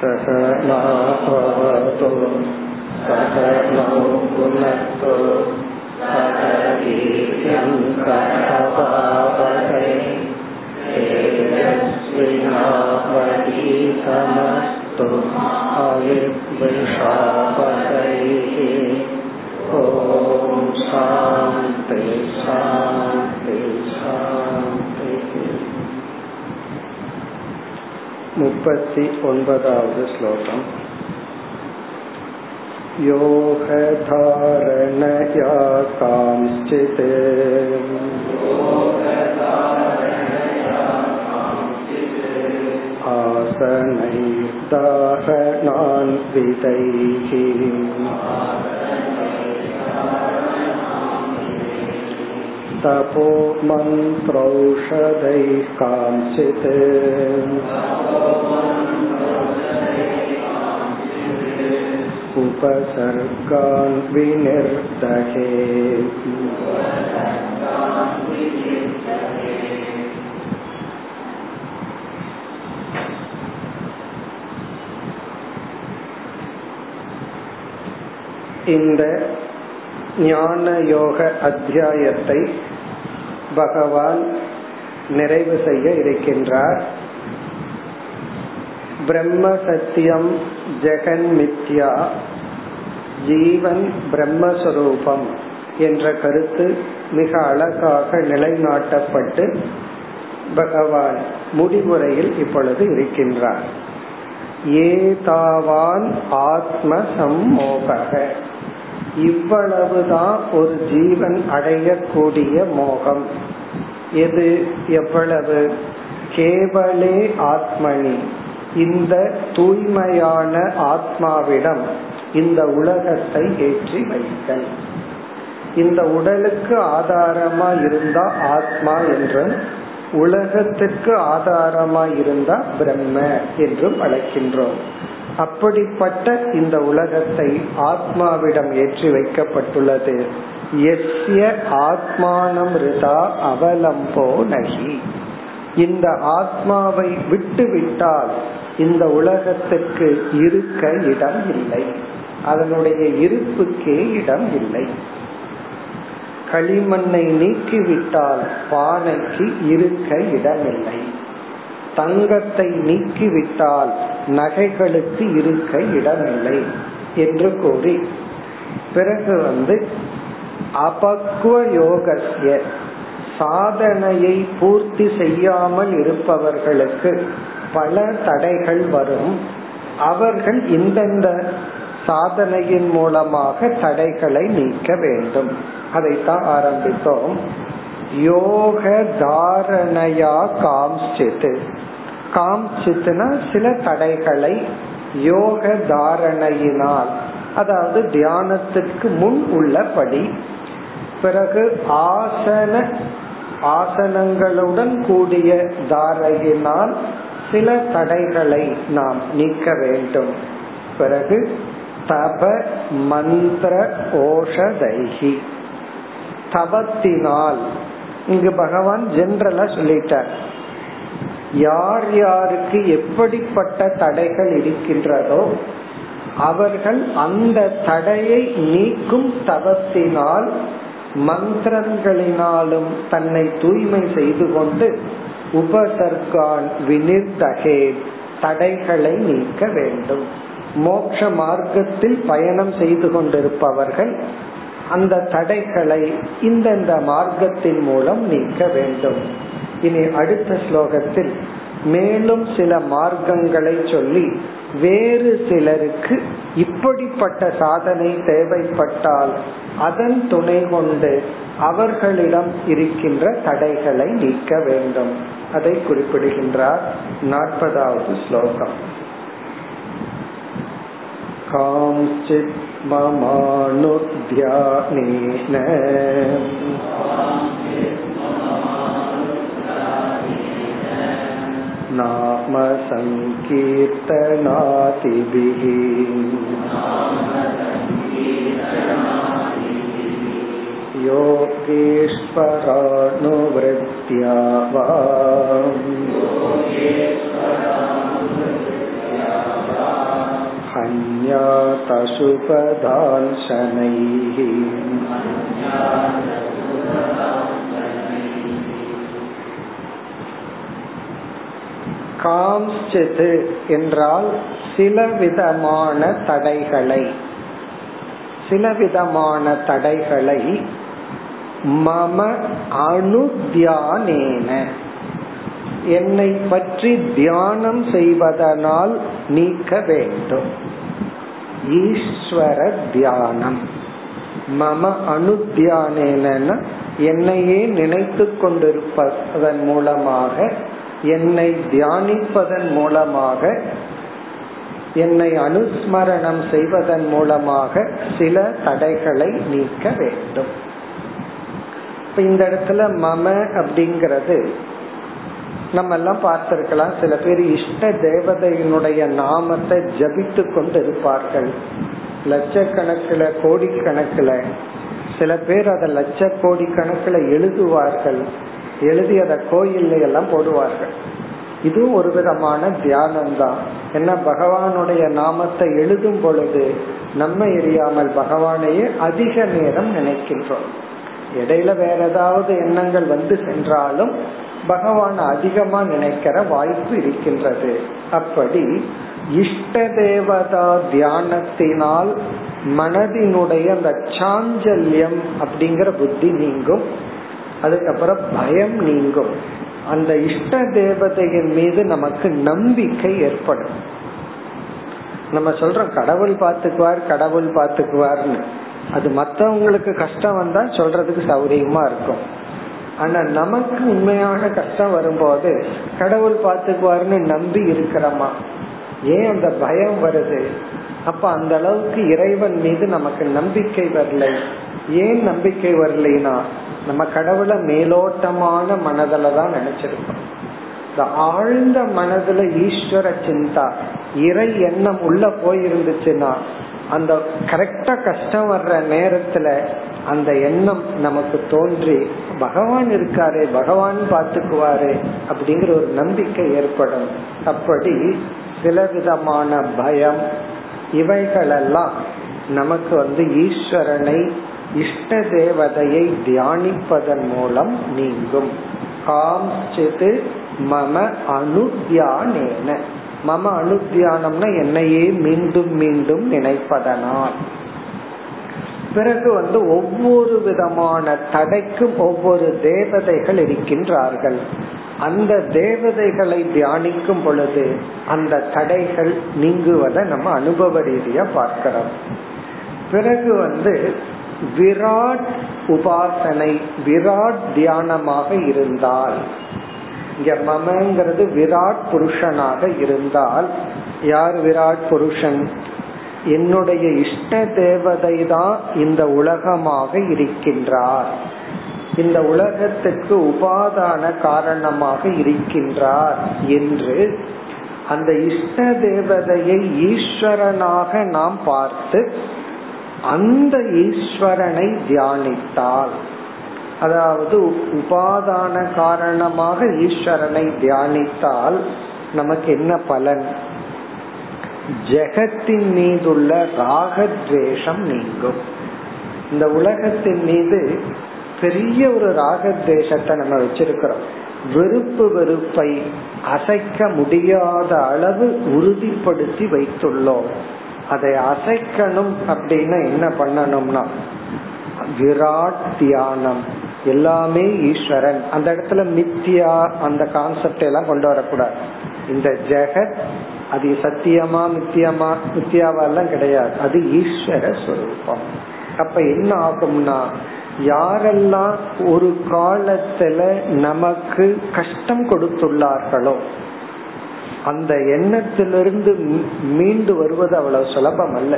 सहनावतु सहनौ पुनस्तु सह वीर्यङ्करवावहै तेजस्विनावधीतमस्तु अविद्विषावहैः ॐ शान्ति शान्ति शान्ति मुपति ओन्पदावद् श्लोकम् योगधारणया कांश्चित् आसनैर्दाहणान्वितैः तपो मन्त्रौषधैः काञ्चित् उपसर्गान् विनिर्दहे இந்த ஞான யோக அத்தியாயத்தை பகவான் நிறைவு செய்ய இருக்கின்றார். பிரம்ம சத்தியம் ஜெகன் மித்யா ஜீவன் பிரம்மஸ்வரூபம் என்ற கருத்து மிக அழகாக நிலைநாட்டப்பட்டு பகவான் முடிவுரையில் இப்பொழுது இருக்கின்றார். ஏதாவான் ஆத்ம சம்மோக இவ்வளவுதான் ஒரு ஜீவன் அடையக்கூடிய மோகம். எது எவ்வளவு? கேவலே ஆத்மனி. இந்த தூய்மையான ஆத்மாவிடம் இந்த உலகத்தை ஏற்றி வைத்தல். இந்த உடலுக்கு ஆதாரமா இருந்தா ஆத்மா என்றும் உலகத்துக்கு ஆதாரமா இருந்தா பிரம்ம என்றும் அழைக்கின்றோம். அப்படிப்பட்ட இந்த உலகத்தை ஆத்மாவிடம் ஏற்றி வைக்கப்பட்டுள்ளது. எஸ்ய ஆத்மானம் ரிதா அவலம்போ நகி. இந்த ஆத்மாவை விட்டு விட்டால் இந்த உலகத்துக்கு இருக்க இடம் இல்லை. அதனுடைய இருப்புக்கே இடம் இல்லை. களிமண்ணை நீக்கிவிட்டால் பானைக்கு இருக்க இடமில்லை தங்கத்தை நீக்கிவிட்டால் நகைகளுக்கு இருக்க இடமில்லை என்று கூறி பிறகு வந்து அபக்குவ யோகசிய சாதனையை பூர்த்தி செய்யாமல் இருப்பவர்களுக்கு பல தடைகள் வரும். அவர்கள் இந்தந்த சாதனையின் மூலமாக தடைகளை நீக்க வேண்டும். அதைத்தான் ஆரம்பித்தோம். யோக தாரணையா காம்சித்து காம்சித்துனா சில தடைகளை யோக தாரணையினால் அதாவது தியானத்திற்கு முன் உள்ளபடி. பிறகு ஆசன ஆசனங்களுடன் கூடிய தாரையினால் சில தடைகளை நாம் நீக்க வேண்டும். பிறகு தப மந்திர ஓஷதைகி. தபத்தினால் இங்கு பகவான் ஜென்ரலா சொல்லிட்டார். யார் யாருக்கு எப்படிப்பட்ட தடைகள் இருக்கின்றதோ அவர்கள் அந்த தடையை நீக்கும் தவத்தினால் மந்திரங்களினாலும் தன்னை தூய்மை செய்து கொண்டு உபசர்கான் வினிர்தகே தடைகளை நீக்க வேண்டும். மோட்ச மார்க்கத்தில் பயணம் செய்து கொண்டிருப்பவர்கள் அந்த தடைகளை இந்தந்த மார்க்கத்தின் மூலம் நீக்க வேண்டும். இனி அடுத்த ஸ்லோகத்தில் மேலும் சில மார்க்கங்களை சொல்லி வேறு சிலருக்கு இப்படிப்பட்ட சாதனை தேவைப்பட்டால் அதன் துணை கொண்டு அவர்களிடம் இருக்கின்ற தடைகளை நீக்க வேண்டும். அதை குறிப்பிடுகின்றார் நாற்பதாவது ஸ்லோகம். காஞ்சித் மமானுத்யானேன. नाम सङ्कीर्तनातिभिः योगेश्वरानुवृत्त्या वा पशुपदान् शनैः என்றால் சில விதமான தடைகளை. சில விதமான தடைகளை மம அனுத்தியானேன என்னை பற்றி தியானம் செய்வதனால் நீக்க வேண்டும். ஈஸ்வர தியானம். மம அனுத்தியானேன என்னையே நினைத்து கொண்டிருப்பதன் மூலமாக என்னை தியானிப்பதன் மூலமாக என்னை அனுஸ்மரணம் செய்வதன் மூலமாக சில தடைகளை நீக்க வேண்டும். இந்த இடத்துல மம அப்படிங்கிறது நம்ம எல்லாம் பார்த்திருக்கலாம் சில பேர் இஷ்ட தேவதையினுடைய நாமத்தை ஜபித்து கொண்டு இருப்பார்கள் லட்சக்கணக்கில் கோடிக்கணக்கில். சில பேர் அதை லட்ச கோடி கணக்கில் எழுதுவார்கள். எழுதி அதை கோயில்ல எல்லாம் போடுவார்கள். இதுவும் ஒரு விதமான தியானம் தான் என்ன பகவானுடைய நாமத்தை எழுதும் பொழுது நம்ம எரியாமல் பகவானையே அதிக நேரம் நினைக்கின்றோம். இடையில வேற ஏதாவது எண்ணங்கள் வந்து சென்றாலும் பகவான் அதிகமா நினைக்கிற வாய்ப்பு இருக்கின்றது. அப்படி இஷ்ட தேவதா தியானத்தினால் மனதினுடைய அந்த சாஞ்சல்யம் அப்படிங்கிற புத்தி நீங்கும். அதுக்கப்புறம் பயம் நீங்கும். அந்த இஷ்ட தேவதையின் மீது நமக்கு நம்பிக்கை ஏற்படும். நம்ம சொல்றோம் கடவுள் பாத்துக்குவார் கடவுள் பாத்துக்குவார்னு அது மத்தவங்களுக்கு கஷ்டம் வந்தா சொல்றதுக்கு சௌரியமா இருக்கும். ஆனா நமக்கு உண்மையான கஷ்டம் வரும்போது கடவுள் பாத்துக்குவார்னு நம்பி இருக்கிறோமா? ஏன் அந்த பயம் வருது? அப்ப அந்த அளவுக்கு இறைவன் மீது நமக்கு நம்பிக்கை வரலை. ஏன் நம்பிக்கை வரலைனா நம்ம கடவுளை மேலோட்டமான மனதில தான் நினைச்சிருக்கோம். இந்த ஆழ்ந்த மனதுல ஈஸ்வர சிந்தா இறை எண்ணம் உள்ள போயிருந்துச்சுன்னா அந்த கரெக்டா கஷ்டம் வர்ற நேரத்துல அந்த எண்ணம் நமக்கு தோன்றி பகவான் இருக்காரு பகவான் பாத்துக்குவாரு அப்படிங்கிற ஒரு நம்பிக்கை ஏற்படும். அப்படி சில விதமான பயம் இவைகளெல்லாம் நமக்கு வந்து ஈஸ்வரனை இஷ்ட தேவதையை தியானிப்பதன் மூலம் நீங்கும். காம்சித்து மம அனுத்தியானேன மம அனுத்தியானம்னா என்னையே மீண்டும் மீண்டும் நினைப்பதனால். பிறகு வந்து ஒவ்வொரு விதமான தடைக்கும் ஒவ்வொரு தேவதைகள் இருக்கின்றார்கள். அந்த தேவதைகளை தியானிக்கும் பொழுது அந்த தடைகள் நீங்குவதை நம்ம அனுபவ ரீதியா பார்க்கிறோம். பிறகு வந்து விராட் உபாசனை விராட் தியானமாக இருந்தால் இங்க மமங்கிறது விராட் புருஷனாக இருந்தால் யார் விராட் புருஷன்? என்னுடைய இஷ்ட தேவதை தான் இந்த உலகமாக இருக்கின்றார். இந்த உலகத்துக்கு உபாதான காரணமாக இருக்கின்றார் என்று அந்த இஷ்ட தேவதையை ஈஸ்வரனாக நாம் பார்த்து அந்த ஈஸ்வரனை தியானித்தால் அதாவது உபாதான காரணமாக ஈஸ்வரனை தியானித்தால் நமக்கு என்ன பலன்? ஜெகத்தின் மீதுள்ள ராகத்வேஷம் நீங்கும். இந்த உலகத்தின் மீது பெரிய ஒரு ராகத்வேஷத்தை நம்ம வச்சிருக்கிறோம். வெறுப்பு வெறுப்பை அசைக்க முடியாத அளவு உறுதிப்படுத்தி வைத்துள்ளோம். அதை அசைக்கணும் அப்படின்னா என்ன பண்ணணும்னா விராட் தியானம். எல்லாமே ஈஸ்வரன். அந்த இடத்துல மித்தியா அந்த கான்செப்ட் எல்லாம் கொண்டு வரக்கூடாது. இந்த ஜெகத் அது சத்தியமா மித்தியமா மித்தியாவெல்லாம் கிடையாது. அது ஈஸ்வர ஸ்வரூபம் அப்ப என்ன ஆகும்னா யாரெல்லாம் ஒரு காலத்துல நமக்கு கஷ்டம் கொடுத்துள்ளார்களோ அந்த எண்ணத்திலிருந்து மீண்டு வருவது அவ்வளவு சுலபம் அல்ல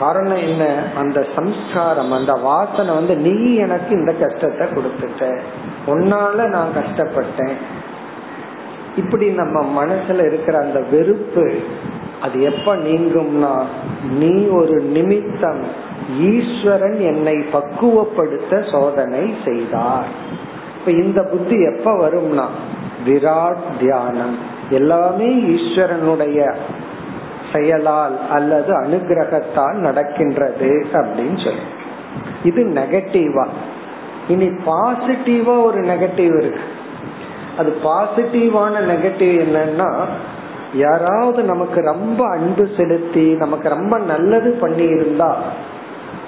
காரணம் என்ன? அந்த சம்ஸ்காரம் அந்த வாசனை வந்து நீ எனக்கு இந்த கஷ்டத்தை கொடுத்துட்ட. உன்னால நான் கஷ்டப்பட்டேன். இப்படி நம்ம மனசுல இருக்கிற அந்த வெறுப்பு அது எப்ப நீங்கும்னா நீ ஒரு நிமித்தம் ஈஸ்வரன் என்னை பக்குவப்படுத்த சோதனை செய்தார். இப்ப இந்த புத்தி எப்ப வரும்னா விராட் தியானம். எல்லாமே ஈஸ்வரனுடைய செயலால் அல்லது அனுகிரகத்தால் நடக்கின்றது அப்படின்னு சொல்லி. இது நெகட்டிவா இனி பாசிட்டிவா ஒரு நெகட்டிவ் இருக்கு. அது பாசிட்டிவான நெகட்டிவ் என்னன்னா யாராவது நமக்கு ரொம்ப அன்பு செலுத்தி நமக்கு ரொம்ப நல்லது பண்ணி இருந்தா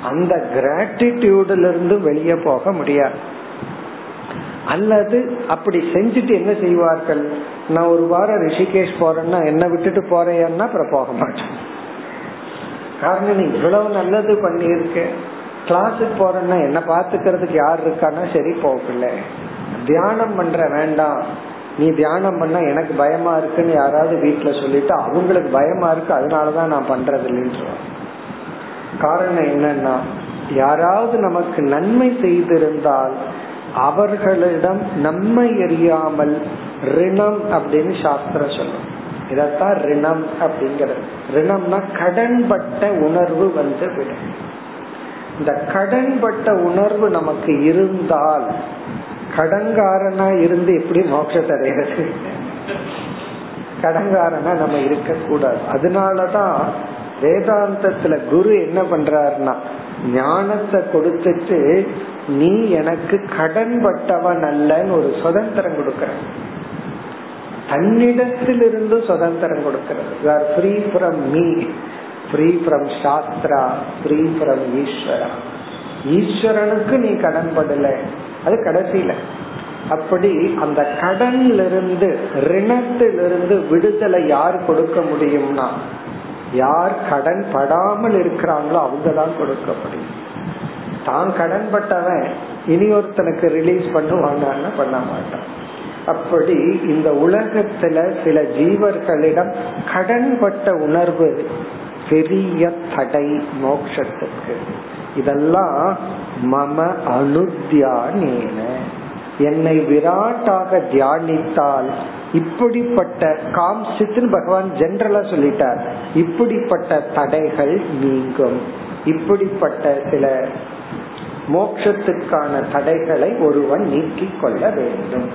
அந்த கிராட்டிடியூட்ல இருந்து வெளியே போக முடியாது. அல்லது அப்படி செஞ்சுட்டு என்ன செய்வார்கள்? நான் ஒரு வாரம் ரிஷிகேஷ் போறேன்னா என்ன விட்டுட்டு போறேன்னா அப்புறம் போக மாட்டேன். காரணம் நீ இவ்வளவு நல்லது பண்ணியிருக்க. கிளாஸுக்கு போறேன்னா என்ன பாத்துக்கிறதுக்கு யார் இருக்கான்னா சரி போகல. தியானம் பண்ற வேண்டாம். நீ தியானம் பண்ண எனக்கு பயமா இருக்குன்னு யாராவது வீட்டுல சொல்லிட்டு அவங்களுக்கு பயமா இருக்கு அதனாலதான் நான் பண்றது இல்லைன்னு காரணம் என்னன்னா யாராவது நமக்கு நன்மை செய்திருந்தால் அவர்களிடம் நம்மை எரியாமல் ரிணம் அப்படின்னு சாஸ்திரம் சொல்லும். இதத்தான் ரிணம் அப்படிங்கிறது. ரிணம்னா கடன்பட்ட உணர்வு வந்து விடும். இந்த கடன்பட்ட உணர்வு நமக்கு இருந்தால் கடன்காரனா இருந்து எப்படி மோட்சத்தை அடைகிறது கடன்காரனா நம்ம இருக்க கூடாது அதனாலதான் வேதாந்தத்துல குரு என்ன பண்றாருன்னா ஞானத்தை கொடுத்துட்டு நீ எனக்கு கடன் பட்டவன் அல்லன்னு ஒரு சுதந்திரம் கொடுக்கற. தன்னிடத்திலிருந்து சுதந்திரம் கொடுக்கிறது. Free from me free from shastra free from Ishwara ஈஸ்வரனுக்கு நீ கடன் படல அது கடைசியில. அப்படி அந்த கடன்ல இருந்து ரிணத்திலிருந்து விடுதலை யார் கொடுக்க முடியும்னா யார் கடன் படாமல் இருக்கிறாங்களோ அவங்க தான் கொடுக்க முடியும். தான் கடன் பட்டவன் இனி ஒருத்தனுக்கு ரிலீஸ் பண்ணுவாங்கன்னு பண்ண மாட்டான். அப்படி இந்த உலகத்துல சில ஜீவர்களிடம் கடன்பட்ட உணர்வு பெரிய தடை மோட்சத்துக்கு. இதெல்லாம் மம அனுத்தியானேன என்னை விராட்டாக தியானித்தால் இப்படிப்பட்ட காம்சித்துன்னு பகவான் ஜென்ரலா சொல்லிட்டார். இப்படிப்பட்ட தடைகள் நீங்கும். இப்படிப்பட்ட சில மோட்சத்துக்கான தடைகளை ஒருவன் நீக்கிக் கொள்ள வேண்டும்.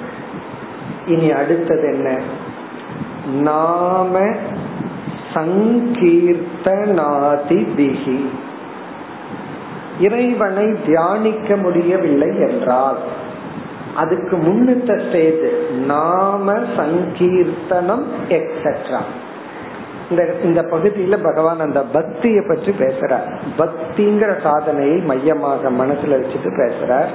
இனி அடுத்தது என்ன? நாம சங்கீர்த்தனாதி பிகி இறைவனை தியானிக்க முடியவில்லை என்றால் அதுக்கு முன்னிட்ட ஸ்டேஜ் நாம சங்கீர்த்தனம் எக்ஸெட்ரா இந்த இந்த பகுதியில பகவான் அந்த பக்திய பற்றி பேசுறார். பக்திங்கிற சாதனையை மையமாக மனசுல வச்சுட்டு பேசுறார்.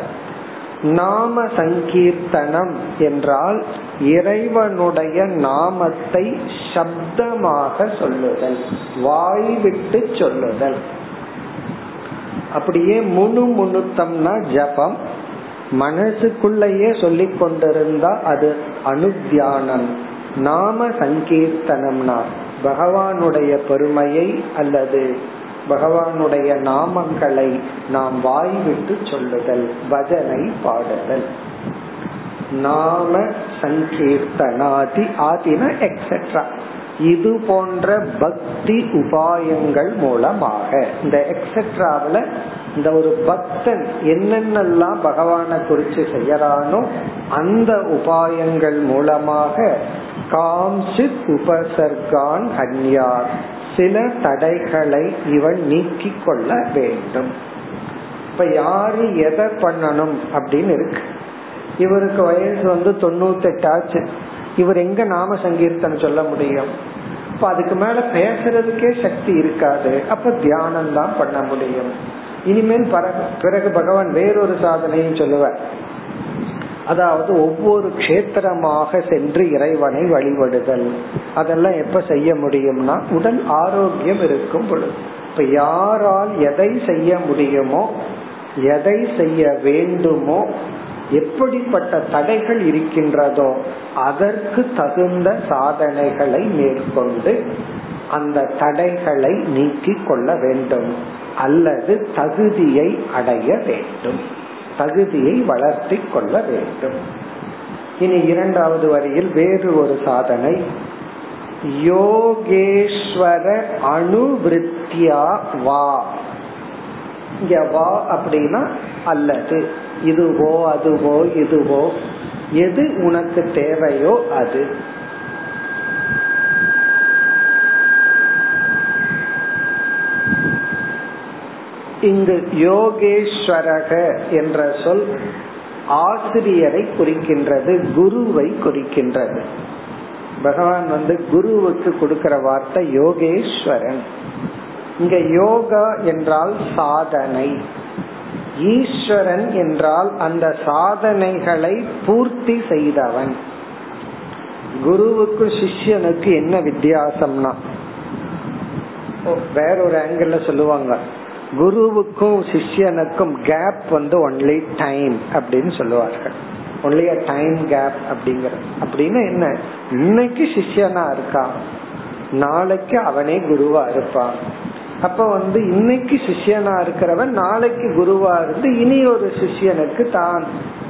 நாம சங்கீர்த்தனம் என்றால் இறைவனுடைய நாமத்தை சப்தமாக சொல்லுதல் வாய் விட்டு சொல்லுதல். அப்படியே முழு முணுத்தம்னா ஜபம். மனசுக்குள்ளேயே சொல்லி கொண்டிருந்தா அது அனுத்தியானம் நாம சங்கீர்த்தனம்னா பகவானுடைய பெருமையை அல்லது பகவானுடைய நாமங்களை நாம் வாய் விட்டு சொல்லுதல் பஜனை பாடுதல். நாம சங்கீர்த்தனாதி ஆதின எக்ஸெட்ரா இது போன்ற பக்தி உபாயங்கள் மூலமாக. இந்த எக்ஸெட்ராவில இந்த ஒரு பக்தன் என்னென்னலாம் பகவானை குறிச்சு செய்யறானோ அந்த உபாயங்கள் மூலமாக காம்சித் உபசர்கான் அந்யார். சில தடைகளை இவன் நீக்கி கொள்ள வேண்டும். இப்ப யாரு எதை பண்ணணும் அப்படின்னு இருக்கு. இவருக்கு வயசு வந்து தொண்ணூத்தி எட்டு ஆச்சு. இவர் எங்க நாம சங்கீர்த்தனம் சொல்ல முடியும்? இப்ப அதுக்கு மேல பேசுறதுக்கே சக்தி இருக்காது. அப்ப தியானம் தான் பண்ண முடியும். இனிமேல் பிறகு பகவான் வேறொரு சாதனையும் சொல்லுவார். அதாவது ஒவ்வொரு கஷேத்திரமாக சென்று இறைவனை வழிபடுதல். அதெல்லாம் எப்ப செய்ய முடியும்னா உடல் ஆரோக்கியம் இருக்கும் பொழுது. இப்ப யாரால் எதை செய்ய முடியுமோ எதை செய்ய வேண்டுமோ எப்படிப்பட்ட தடைகள் இருக்கின்றதோ அதற்கு தகுந்த சாதனைகளை மேற்கொண்டு அந்த தடைகளை நீக்கிக் கொள்ள வேண்டும். அல்லது தகுதியை அடைய வேண்டும். தகுதியை வளர்த்தி கொள்ள வேண்டும். இனி இரண்டாவது வரியில் வேறு ஒரு சாதனை. யோகேஸ்வர அணுவிருத்தியா வா. இங்க வா அப்படின்னா அல்லது இதுவோ அதுவோ இதுவோ எது உனக்கு தேவையோ அது. இங்கு யோகேஸ்வரக என்ற சொல் ஆசிரியரை குறிக்கின்றது குருவை குறிக்கின்றது. பகவான் வந்து குருவுக்கு கொடுக்கிற வார்த்தை யோகேஸ்வரன். இங்க யோகா என்றால் சாதனை. ஈஸ்வரன் என்றால் அந்த சாதனைகளை பூர்த்தி செய்தவன். குருவுக்கு சிஷ்யனுக்கு என்ன வித்தியாசம்னா வேறொரு ஆங்கிள் சொல்லுவாங்க. குருவுக்கும் சிஷ்யனுக்கும் கேப் வந்து ஒன்லி டைம் அப்படின்னு சொல்லுவார்கள். ஒன்லி அ டைம் கேப் அப்படிங்கிறது. அப்படின்னு என்ன? இன்னைக்கு சிஷ்யனா இருக்கான் நாளைக்கு அவனே குருவா இருப்பான் அப்ப வந்து இன்னைக்கு சிஷ்யனா இருக்கிறவன் நாளைக்கு குருவா இருந்து இனி ஒரு சிஷ்யனுக்கு தான்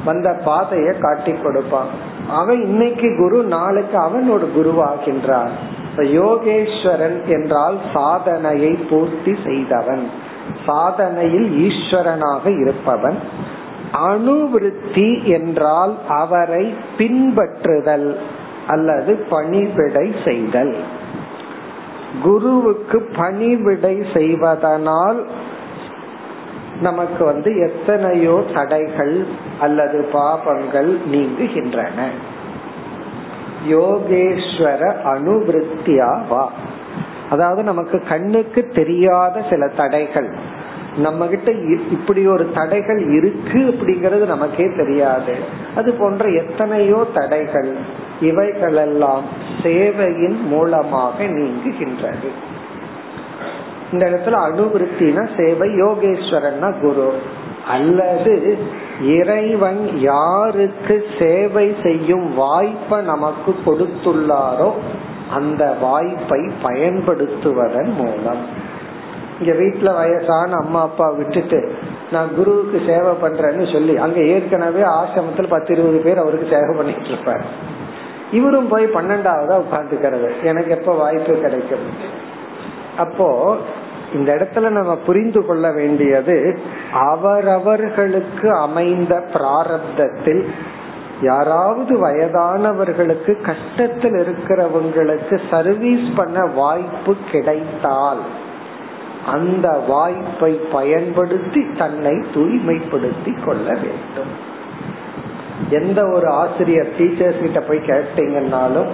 வந்த பாதைய காட்டி கொடுப்பான். அவன் இன்னைக்கு குரு நாளைக்கு அவன் ஒரு குருவாகின்றான். யோகேஸ்வரன் என்றால் சாதனையை பூர்த்தி செய்தவன். சாதனையில் ஈஸ்வரனாக இருப்பவன் அணுவிருத்தி என்றால் அவரை பின்பற்றுதல் அல்லது பணிவிடை செய்தல். குருவுக்கு பணிவிடை செய்வதனால் நமக்கு வந்து எத்தனையோ தடைகள் அல்லது பாபங்கள் நீங்குகின்றன. யோகேஸ்வர அனுவிருத்தியாவா அதாவது நமக்கு கண்ணுக்கு தெரியாத சில தடைகள். நம்ம கிட்ட இப்படி ஒரு தடைகள் இருக்கு அப்படிங்கறது நமக்கே தெரியாது. அது போன்ற எத்தனையோ தடைகள் இவைகளெல்லாம் சேவையின் மூலமாக நீங்குகின்றது. இந்த இடத்துல அனுவிருத்தினா சேவை யோகேஸ்வரன்னா குரு. அல்லது இறைவன் யாருக்கு சேவை செய்யும் வாய்ப்பை நமக்கு கொடுத்துள்ளாரோ அந்த வாய்ப்பை பயன்படுத்துவதன் மூலம். இங்க வீட்டுல வயசான அம்மா அப்பா விட்டுட்டு நான் குருவுக்கு சேவை பண்றேன்னு சொல்லி அங்க ஏற்கனவே ஆசிரமத்துல பத்து இருபது பேர் அவருக்கு சேவை பண்ணிட்டு இருப்பார். இவரும் போய் பன்னெண்டாவதா உட்காந்துக்கிறது எனக்கு எப்ப வாய்ப்பு கிடைக்கும்? அப்போ இந்த இடத்துல நம்ம புரிந்து கொள்ள வேண்டியது அவரவர்களுக்கு அமைந்த பிராரப்தத்தில் யாராவது வயதானவர்களுக்கு கஷ்டத்தில் இருக்கிறவங்களுக்கு சர்வீஸ் பண்ண வாய்ப்பு கிடைத்தால் அந்த வாய்ப்பை பயன்படுத்தி தன்னை தூய்மைப்படுத்தி கொள்ள வேண்டும். எந்த ஒரு ஆசிரியர் டீச்சர்ஸ் கிட்ட போய் கேட்டீங்கன்னாலும்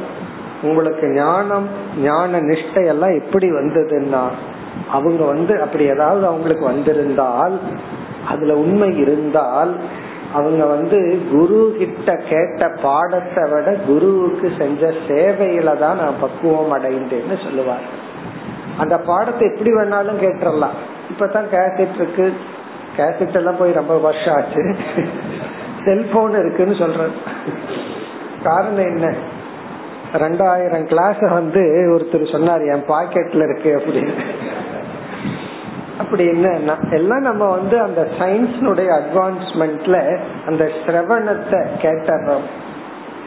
உங்களுக்கு ஞானம் ஞான நிஷ்டையெல்லாம் எப்படி வந்ததுன்னா அவங்க வந்து அப்படி ஏதாவது அவங்களுக்கு வந்திருந்தால் அதுல உண்மை இருந்தால் அவங்க வந்து குரு கிட்ட கேட்ட பாடத்தை விட குருவுக்கு செஞ்ச சேவையில தான் நான் பக்குவம் அடைந்தேன்னு சொல்லுவார். அந்த பாடத்தை எப்படி வேணாலும் கேட்டுடலாம் இப்பதான் கேசட் இருக்கு. கேசட் எல்லாம் போய் ரொம்ப வருஷம் ஆச்சு. செல்போன் இருக்குன்னு சொல்றேன் காரணம் என்ன? ரெண்டாயிரம் கிளாஸ் வந்து ஒருத்தர் சொன்னார் என் பாக்கெட்ல இருக்கு அப்படின்னு. அப்படி என்ன எல்லாம் நம்ம வந்து அந்த சயின்ஸ்னுடைய அட்வான்ஸ்மெண்ட்ல அந்த சிரவணத்தை கேட்டுறோம்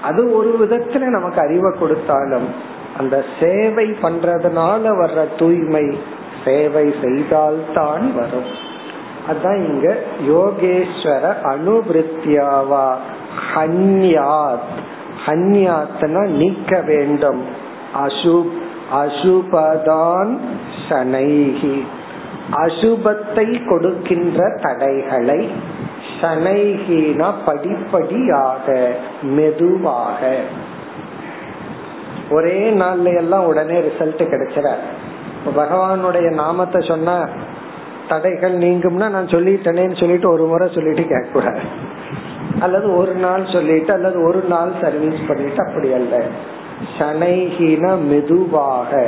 அது ஒரு விதத்துல நமக்கு அறிவை கொடுத்தாலும் அந்த சேவை பண்றதுனால வர்ற தூய்மை சேவை செய்தால்தான் வரும். அதான் இங்க யோகேஸ்வர அனுபிருத்தியாவா ஹன்யாத். ஹன்யாத்னா நீக்க வேண்டும். அசுப் அசுபதான் சனைகி அசுபத்தை கொடுக்கின்ற தடைகளை சனைகினா படிப்படியாக மெதுவாக. ஒரே நாள்ல எல்லாம் உடனே ரிசல்ட் கிடைச்சிட பகவானுடைய நாமத்தை சொன்ன தடைகள் நீங்கும்னா நான் சொல்லிட்டேனேன்னு சொல்லிட்டு ஒரு முறை சொல்லிட்டு கேட்க கூடாது அல்லது ஒரு நாள் சொல்லிட்டு அல்லது ஒரு நாள் சர்வீஸ் பண்ணிட்டு அப்படி அல்ல. சனைகின மெதுவாக.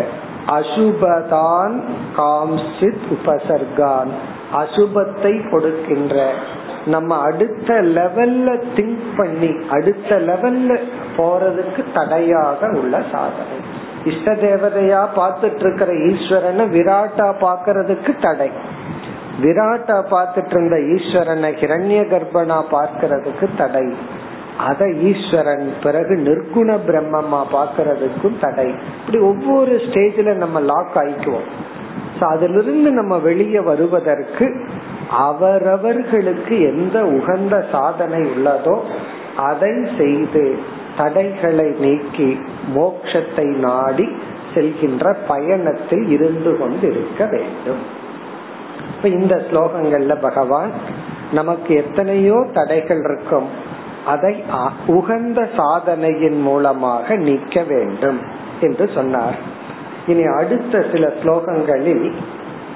அசுபதான் காம்சித் உபசர்கான். அசுபத்தை கொடுக்கின்ற. நம்ம அடுத்த லெவல்ல திங்க் பண்ணி அடுத்த லெவல்ல போறதுக்கு தடையாக உள்ள சாதனை. இஷ்ட தேவதையா பார்த்துட்டு இருக்கிற ஈஸ்வரனை விராட்டா பாக்கிறதுக்கு தடை. விராட்டா பார்த்துட்டு இருந்த ஈஸ்வரனை ஹிரண்ய கர்ப்பனா பார்க்கறதுக்கு தடை. அத ஈஸ்வரன் பிறகு நிர்குண பிரம்மமா பாக்குறதுக்கும் தடை. இப்படி ஒவ்வொரு ஸ்டேஜ்ல நம்ம லாக் ஆயிக்குவோம். அதிலிருந்து நம்ம வெளியே வருவதற்கு அவரவர்களுக்கு எந்த உகந்த சாதனை உள்ளதோ அதை செய்து தடைகளை நீக்கி மோட்சத்தை நாடி செல்கின்ற பயணத்தில் இருந்து கொண்டிருக்க வேண்டும். இப்ப இந்த ஸ்லோகங்கள்ல பகவான் நமக்கு எத்தனையோ தடைகள் இருக்கும். அதை உகந்த சாதனையின் மூலமாக நீக்க வேண்டும் என்று சொன்னார். இனி அடுத்த சில ஸ்லோகங்களில்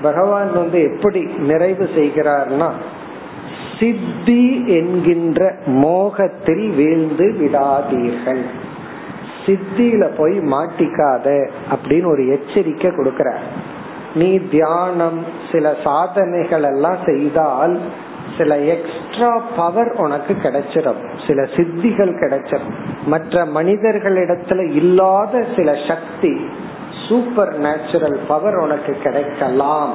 பகவான் வந்து எப்படி நிறைவு செய்கிறார்னா சித்தி என்கின்ற மோகத்தில் வீழ்ந்து விடாதீர்கள். சித்தியில போய் மாட்டிக்காத அப்படின்னு ஒரு எச்சரிக்கை கொடுக்கிறார். நீ தியானம் சில சாதனைகள் எல்லாம் செய்தால் சில எக்ஸ்ட்ரா பவர் உனக்கு கிடைச்சிடும் சில சித்திகள் கிடைச்சிடும் மற்ற மனிதர்களிடத்துல இல்லாத சில சக்தி சூப்பர் நேச்சுரல் பவர் உனக்கு கிடைக்கலாம்.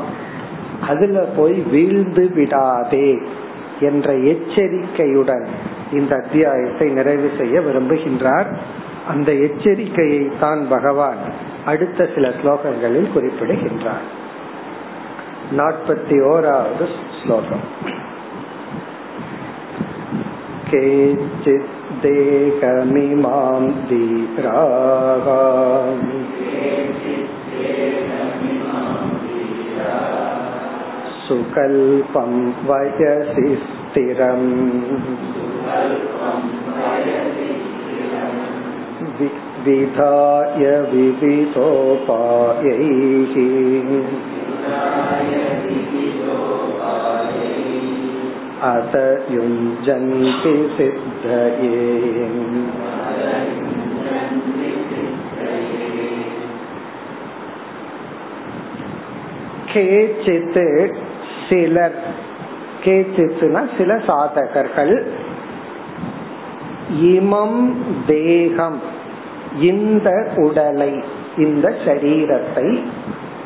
அதுல போய் வீழ்ந்து விடாதே என்ற எச்சரிக்கையுடன் இந்த அத்தியாயத்தை நிறைவு செய்ய விரும்புகின்றார். அந்த எச்சரிக்கையை தான் பகவான் அடுத்த சில ஸ்லோகங்களில் குறிப்பிடுகின்றார். நாற்பத்தி ஓராவது ஸ்லோகம். केचित् देहमिमां धीराः सुकल्पं वयसि स्थिरम् विधाय विविधोपायैः अत युञ्जन्ति सिद्धये கேச்சித்து சிலர் கேச்சித்துனா சில சாதகர்கள் இமம் தேகம் இந்த உடலை இந்த சரீரத்தை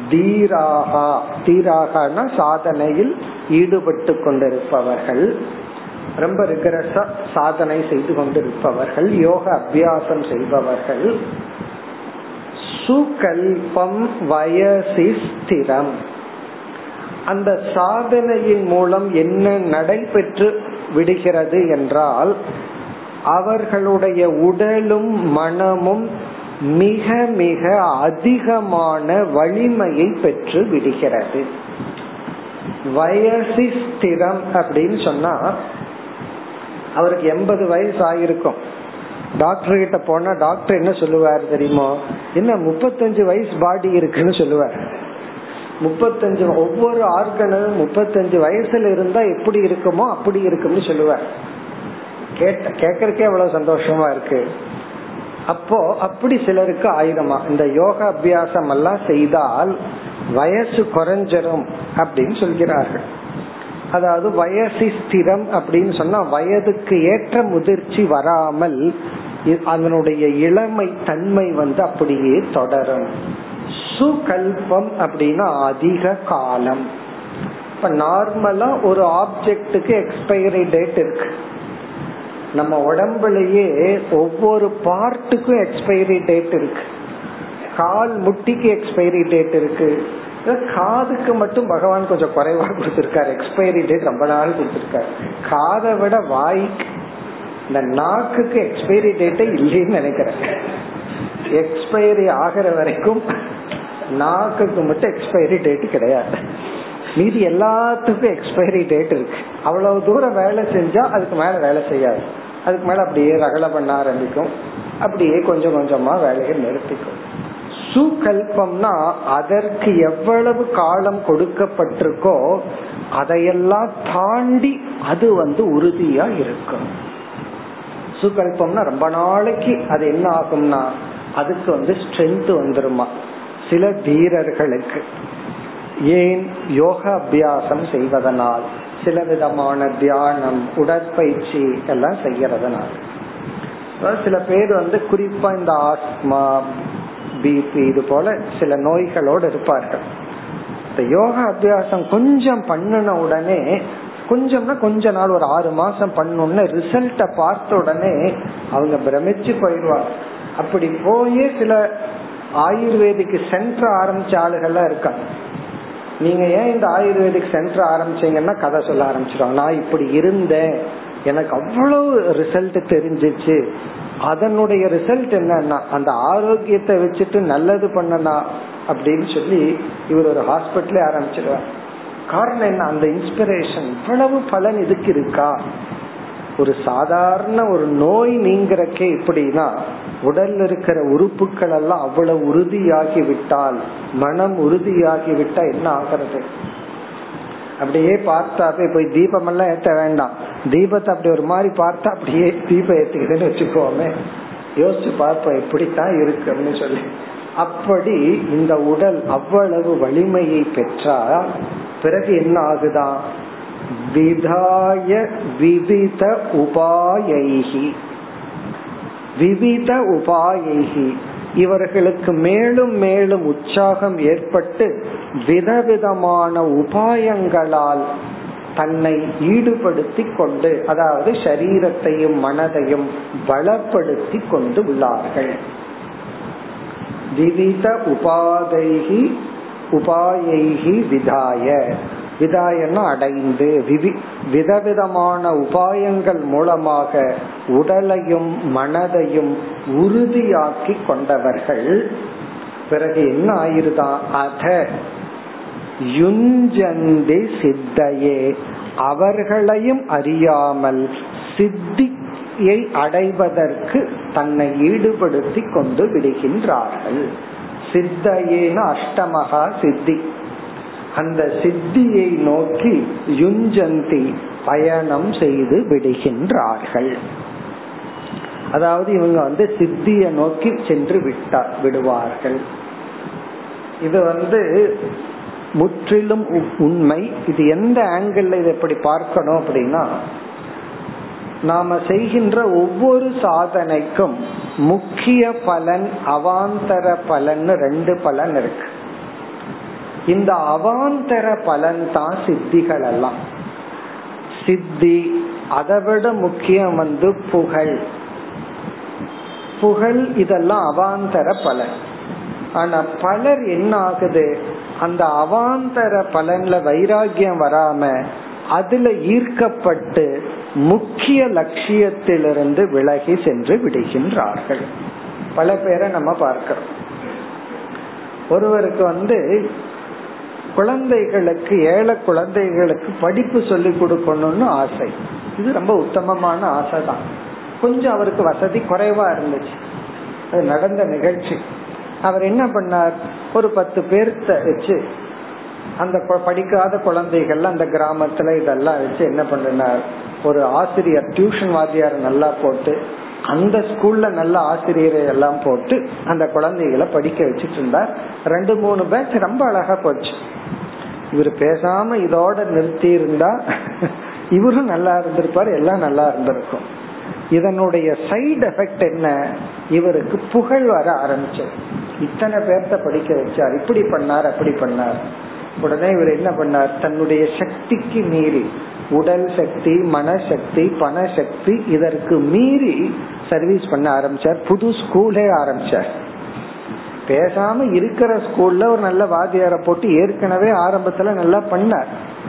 தீராகா தீராகனா சாதனையில் ஈடுபட்டு கொண்டிருப்பவர்கள் ரொம்ப ரிகரஸா சாதனை செய்து கொண்டிருப்பவர்கள் யோக அபியாசம் செய்பவர்கள் சுகல்பம் வயசி ஸ்திரம். அந்த சாதனையின் மூலம் என்ன நடைபெற்று விடுகிறது என்றால் அவர்களுடைய உடலும் மனமும் மிக மிக அதிகமான வலிமையை பெற்று விடுகிறது. வயசு ஸ்திரம் அப்படின்னு சொன்னா அவருக்கு எண்பது வயசு ஆயிருக்கும் டாக்டர் கிட்ட போனா டாக்டர் என்ன சொல்லுவார் தெரியுமா? என்ன முப்பத்தஞ்சு வயசு பாடி இருக்குன்னு சொல்லுவார். முப்பத்தஞ்சு ஒவ்வொரு ஆர்கனும் முப்பத்தஞ்சு வயசுல இருந்தா எப்படி இருக்குமோ அப்படி இருக்கும்னு சொல்லுவார். கேட்ட கேட்கறக்கே அவ்வளவு சந்தோஷமா இருக்கு. அப்போ அப்படி சிலருக்கு ஆயுதமா. இந்த யோக அபியாசம் எல்லாம் செய்தால் வயசு குறைஞ்சிரும் அப்படின்னு சொல்கிறார்கள். அதாவது வயசு ஸ்திரம் அப்படின்னு சொன்னா வயதுக்கு ஏற்ற முதிர்ச்சி வராமல் அதனுடைய இளமை தன்மை வந்து அப்படியே தொடரும். சுகல்பம் அப்படின்னா அதிக காலம். இப்ப நார்மலா ஒரு ஆப்ஜெக்டுக்கு எக்ஸ்பைரி டேட் இருக்கு. நம்ம உடம்புலயே ஒவ்வொரு பார்ட்டுக்கும் எக்ஸ்பைரி டேட் இருக்கு. கால் முட்டிக்கு எக்ஸ்பைரி டேட் இருக்கு. காதுக்கு மட்டும் பகவான் கொஞ்சம் குறைவா கொடுத்திருக்காரு. எக்ஸ்பைரி டேட் ரொம்ப நாள் கொடுத்திருக்காரு. காதை விட வாய்க்கு இந்த நாக்குக்கு எக்ஸ்பைரி டேட்டே இல்லைன்னு நினைக்கிறேன். எக்ஸ்பைரி ஆகிற வரைக்கும் நாக்குக்கு மட்டும் எக்ஸ்பைரி டேட் கிடையாது. மீதி எல்லாத்துக்கும் எக்ஸ்பைரி டேட் இருக்கு. அவ்வளவு தூரம் வேலை செஞ்சா அதுக்கு மேல வேலை செய்யாது. அதுக்கு மேல அப்படியே ரகலை பண்ண ஆரம்பிக்கும். அப்படியே கொஞ்சம் கொஞ்சமா வேலையை நிறுத்திக்கும். சுகல்பம்னா அதற்கு எவ்வளவு காலம் கொடுக்கப்பட்டிருக்கோ அதையெல்லாம் தாண்டி அது வந்து உறுதியா இருக்கும். சுகல்பம்னா ரொம்ப நாளைக்கு அது என்ன ஆகும்னா அதுக்கு வந்து ஸ்ட்ரென்த் வந்துருமா? சில தீரர்களுக்கு. ஏன்? யோக அபியாசம் செய்வதனால் சில விதமான தியானம் உடற்பயிற்சி எல்லாம் செய்யறதுனால. சில பேர் வந்து குறிப்பா இந்த ஆஸ்மா பிபி இது போல சில நோய்களோடு இருப்பார்கள். இந்த யோகா அபியாசம் கொஞ்சம் பண்ணின உடனே கொஞ்சம்னா கொஞ்ச நாள் ஒரு ஆறு மாசம் பண்ணோம்னா ரிசல்ட்ட பார்த்த உடனே அவங்க பிரமிச்சு போயிடுவாங்க. அப்படி போயே சில ஆயுர்வேதிக்கு சென்டர் ஆரம்பிச்ச ஆளுகள்லாம் இருக்காங்க. நீங்க ஏன் இந்த ஆயுர்வேதிக் சென்டர் ஆரம்பிச்சீங்கன்னா கதை சொல்ல ஆரம்பிச்சிருவாங்க. நான் இப்படி இருந்தேன். எனக்கு அவ்வளவு ரிசல்ட் தெரிஞ்சிச்சு. அதனுடைய ரிசல்ட் என்னன்னா அந்த ஆரோக்கியத்தை வச்சுட்டு நல்லது பண்ணனா அப்படின்னு சொல்லி இவர் ஒரு ஹாஸ்பிட்டலே ஆரம்பிச்சிருவார். காரணம் என்ன? அந்த இன்ஸ்பிரேஷன் இவ்வளவு பலன் இதுக்கு இருக்கா? ஒரு சாதாரண ஒரு நோய் நீங்கிறக்கே இப்படின்னா உடல்ல இருக்கிற உறுப்புகள் எல்லாம் அவ்வளவு உறுதியாகி விட்டால் மனம் உறுதியாகி விட்டா என்ன ஆகிறது? அப்படியே பார்த்தாப்பே போய் தீபம் எல்லாம் ஏத்த வேண்டாம். தீபத்தை அப்படி ஒரு மாதிரி பார்த்தா அப்படியே தீபம் ஏத்துக்கிட்டேன்னு வச்சுக்கோமே. யோசிச்சு பார்ப்போம் இப்படித்தான் இருக்கு அப்படின்னு சொல்லி. அப்படி இந்த உடல் அவ்வளவு வலிமையை பெற்றால் பிறகு என்ன ஆகுதான் விதாய விவித உபாயைகி விவித உபாயைகி இவர்களுக்கு மேலும் மேலும் உற்சாகம் ஏற்பட்டு விதவிதமான உபாயங்களால் தன்னை ஈடுபடுத்தி கொண்டு அதாவது சரீரத்தையும் மனதையும் பலப்படுத்தி கொண்டு உள்ளார்கள். விவித உபாதைகி உபாயைகி விதாய. விதாயன்னா அடைந்து விதவிதமான உபாயங்கள் மூலமாக உடலையும் மனதையும் உறுதியாக்கி கொண்டவர்கள். பிறகு என்ன ஆயிருதான் அத யுஞ்சந்தி சித்தையே. அவர்களையும் அறியாமல் சித்தியை அடைவதற்கு தன்னை ஈடுபடுத்தி கொண்டு விடுகின்றார்கள். சித்தையேன அஷ்டமகா சித்தி. அந்த சித்தியை நோக்கி யுஞ்சந்தி பயணம் செய்து விடுகின்றார்கள். அதாவது இவங்க வந்து சித்திய நோக்கி சென்று விட்டார் விடுவார்கள். இது வந்து முற்றிலும் உண்மை. இது எந்த ஆங்கிள் இதை எப்படி பார்க்கணும் அப்படின்னா நாம செய்கின்ற ஒவ்வொரு சாதனைக்கும் முக்கிய பலன் அவாந்தர பலன் ரெண்டு பலன் இருக்கு. இந்த அவாந்தர பலன் தான் சித்திகள் எல்லாம் சித்தி அதை விட முக்கியம் வந்து புகழ். புகழ் இதெல்லாம் அவாந்தர பலன். ஆனா பலர் என்ன ஆகுது அந்த அவாந்தர பலன்ல வைராகியம் வராம அதுல ஈர்க்கப்பட்டு முக்கிய லட்சியத்திலிருந்து விலகி சென்று விடுகின்றார்கள். பல பேரை நம்ம பார்க்கிறோம். ஒருவருக்கு வந்து குழந்தைகளுக்கு ஏழை குழந்தைகளுக்கு படிப்பு சொல்லி கொடுக்கணும்னு ஆசை. இது ரொம்ப உத்தமமான ஆசை தான். கொஞ்சம் அவருக்கு வசதி குறைவா இருந்துச்சு. அது நடந்த நிகழ்ச்சி. அவர் என்ன பண்ணார்? ஒரு பத்து பேர்த்த வச்சு அந்த படிக்காத குழந்தைகள் அந்த கிராமத்துல இதெல்லாம் வச்சு என்ன பண்ணினார்? ஒரு ஆசிரியர் டியூஷன் வாத்தியார் நல்லா போட்டு அந்த ஸ்கூல்ல நல்ல ஆசிரியரை எல்லாம் போட்டு அந்த குழந்தைகளை படிக்க வச்சுட்டு இருந்தார். ரெண்டு மூணு பேட்ச் ரொம்ப அழகா போச்சு. இவர் பேசாம இதோட நிறுத்தி இருந்தா இவரும் நல்லா இருந்திருப்பாரு எல்லாம் நல்லா இருந்திருக்கும். இதனுடைய சைடு எஃபெக்ட் என்ன? இவருக்கு புகழ் வர ஆரம்பிச்சது. இத்தனை பேர்த்த படிக்க வச்சார். இப்படி பண்ணார் அப்படி பண்ணார். உடனே இவர் என்ன பண்ணார்? தன்னுடைய சக்திக்கு மீறி உடல் சக்தி மனசக்தி பணசக்தி இதற்கு மீறி சர்வீஸ் பண்ண ஆரம்பிச்சார். புது ஸ்கூலே ஆரம்பிச்சார். பேசாம இருக்கிற ஸ்கூல்ல ஒரு நல்ல வாத்தியார போட்டு ஏற்கனவே ஆரம்பத்துல நல்லா பண்ணார்.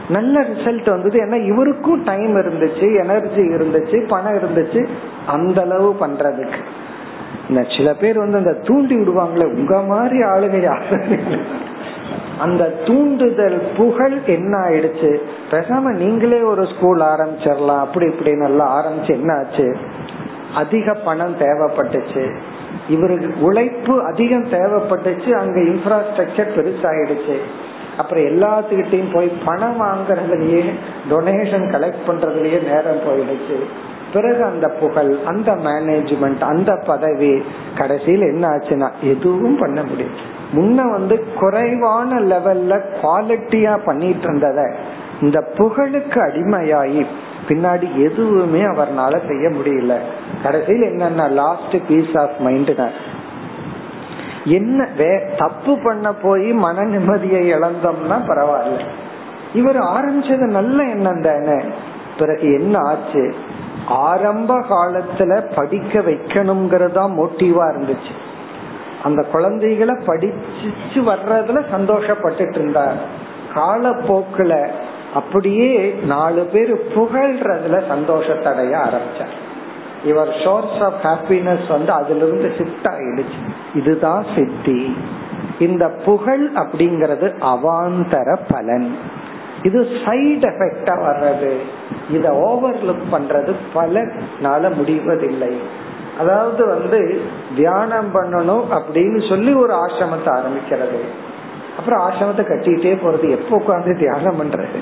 நல்ல ரிசல்ட் வந்தது. ஏன்னா இவருக்கும் டைம் இருந்துச்சு எனர்ஜி இருந்துச்சு பணம் இருந்துச்சு. அந்த அளவு பண்றதுக்கு. இந்த சில பேர் வந்து அந்த தூண்டி விடுவாங்களே உங்க மாதிரி ஆளுங்க அந்த தூண்டுதல் புகழ் என்ன ஆயிடுச்சு? பேசாம நீங்களே ஒரு ஸ்கூல் ஆரம்பிச்சிடலாம். அப்படி இப்படி நல்லா ஆரம்பிச்சு என்ன ஆச்சு? அதிக பணம் தேவைப்பட்டுச்சு. இவருக்கு உழைப்பு அதிகம் தேவைப்பட்டுச்சு அங்க இன்ஃப்ராஸ்ட்ரக்சர் பெருசாயிடுச்சு. அப்புறம் எல்லாத்துக்கிட்டையும் போய் பணம் வாங்குறதுலயே டொனேஷன் கலெக்ட் பண்றதுலயே நேரம் போயிடுச்சு. பிறகு அந்த புகழ் அந்த மேனேஜ்மெண்ட் அந்த பதவி கடைசியில் என்ன ஆச்சுன்னா எதுவும் பண்ண முடியும் முன்ன வந்து குறைவான லெவல்ல குவாலிட்டியா பண்ணிட்டு இருந்தத இந்த புகழுக்கு அடிமையாகி பின்னாடி எதுவுமே அவர்னால செய்ய முடியல. கடைசியில் என்னன்னா லாஸ்ட் பீஸ் ஆஃப் மைண்ட் என்ன வே தப்பு பண்ண போய் மன நிம்மதியை இழந்தோம்னா பரவாயில்ல. இவர் ஆரம்பிச்சது நல்ல எண்ணம் தானே. பிறகு என்ன ஆச்சு? ஆரம்ப காலத்துல படிக்க வைக்கணுங்கிறதா மோட்டிவா இருந்துச்சு. அந்த குழந்தைகளை படிச்சு வர்றதுல சந்தோஷப்பட்டுட்டு இருந்தார். காலப்போக்குல அப்படியே நாலு பேர் புகழ்றதுல சந்தோஷத்தடைய ஆரம்பிச்சார். இவர் சோர்ஸ் ஆஃப் ஹாப்பினஸ் வந்து அதுல இருந்து ஷிஃப்ட் ஆயிடுச்சு. இதுதான் சித்தி. இந்த புகழ் அப்படிங்கறது அவாந்தர பலன். இது சைடு எஃபெக்டா வர்றது. இத ஓவர்லுக் பண்றது பலனால முடிவதில்லை. அதாவது வந்து தியானம் பண்ணணும் அப்படின்னு சொல்லி ஒரு ஆசிரமத்தை ஆரம்பிக்கிறது. அப்புறம் ஆசிரமத்தை கட்டிட்டே போறது. எப்போ உட்காந்து தியானம் பண்றது?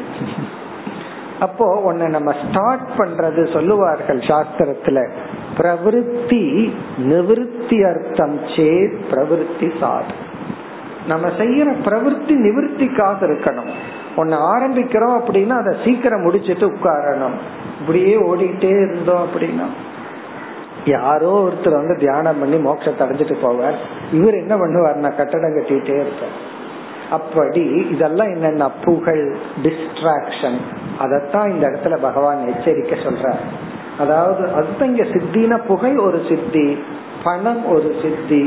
அப்போ உன்னை நம்ம ஸ்டார்ட் பண்றது சொல்லுவார்கள் சாஸ்திரத்துல. பிரவருத்தி நிவிருத்தி அர்த்தம் சே பிரவருத்தி சாது. நம்ம செய்யற பிரவருத்தி நிவர்த்திக்காக இருக்கணும். ஒன்னு ஆரம்பிக்கிறோம் அப்படின்னா அதை சீக்கிரம் முடிச்சிட்டு உட்காரணும். இப்படியே ஓடிட்டே இருந்தோம் அப்படின்னா. யாரோ ஒருத்தர் வந்து தியானம் பண்ணி மோட்சத்தை அடைஞ்சிட்டு போவார். இவர் என்ன பண்ணுவார் நான் கட்டடம் கட்டிட்டே இருப்பார். அப்படி இதெல்லாம் என்னென்ன புகழ் டிஸ்ட்ராக்ஷன் அதத்தான் இந்த இடத்துல பகவான் எச்சரிக்கை சொல்றார். அதாவது அதுதான் இங்க சித்தின புகழ் ஒரு சித்தி பணம் ஒரு சித்தி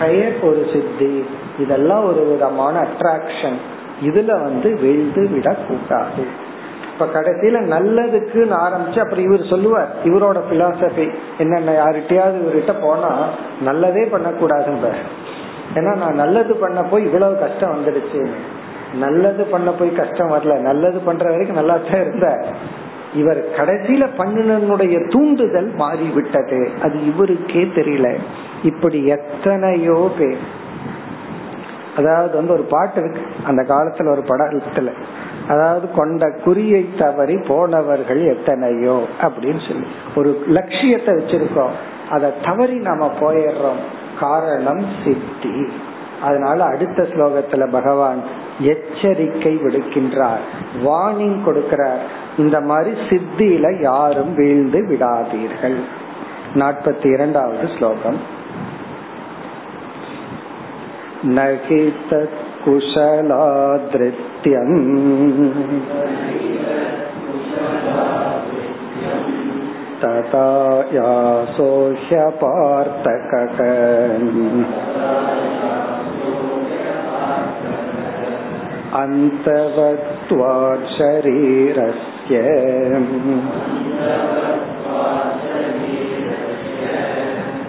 பெயர் ஒரு சித்தி இதெல்லாம் ஒரு விதமான அட்ராக்ஷன் இதுல வந்து வீழ்ந்து விடக்கூடாது. இப்ப கடைசியில நல்லதுக்குன்னு ஆரம்பிச்சு அப்புறம் இவர் சொல்லுவார் இவரோட பிலாசபி என்னென்ன யார்கிட்டயாவது இவர்கிட்ட போனா நல்லதே பண்ணக்கூடாதுன்ற ஏன்னா நான் நல்லது பண்ண போய் இவ்வளவு கஷ்டம் வந்துடுச்சு. நல்லது பண்ண போய் கஷ்டம் வரல. நல்லது பண்ற வரைக்கும் நல்லா தான் இருந்த. இவர் கடைசியில பண்ணினுடைய தூண்டுதல் மாறிவிட்டது. அது இவருக்கே தெரியல. இப்படி எத்தனையோ பேர். அதாவது வந்து ஒரு பாட்டு இருக்கு. அந்த காலத்துல ஒரு படத்துல அதாவது கொண்ட குறியை தவறி போனவர்கள் எத்தனையோ அப்படின்னு சொல்லி. ஒரு லட்சியத்தை வச்சிருக்கோம். அதை தவறி நாம போயிடுறோம். காரணம் சித்தி. அதனால அடுத்த ஸ்லோகத்துல பகவான் எச்சரிக்கை விடுக்கின்றார். வார்னிங் கொடுக்கிறார். இந்த மாதிரி சித்தியில யாரும் வீழ்ந்து விடாதீர்கள். நாற்பத்தி இரண்டாவது ஸ்லோகம். குஷலா தற்குஷலாதிருத்தியம் तथा यासोह्यपार्तकक अन्तवत्वात् शरीरस्य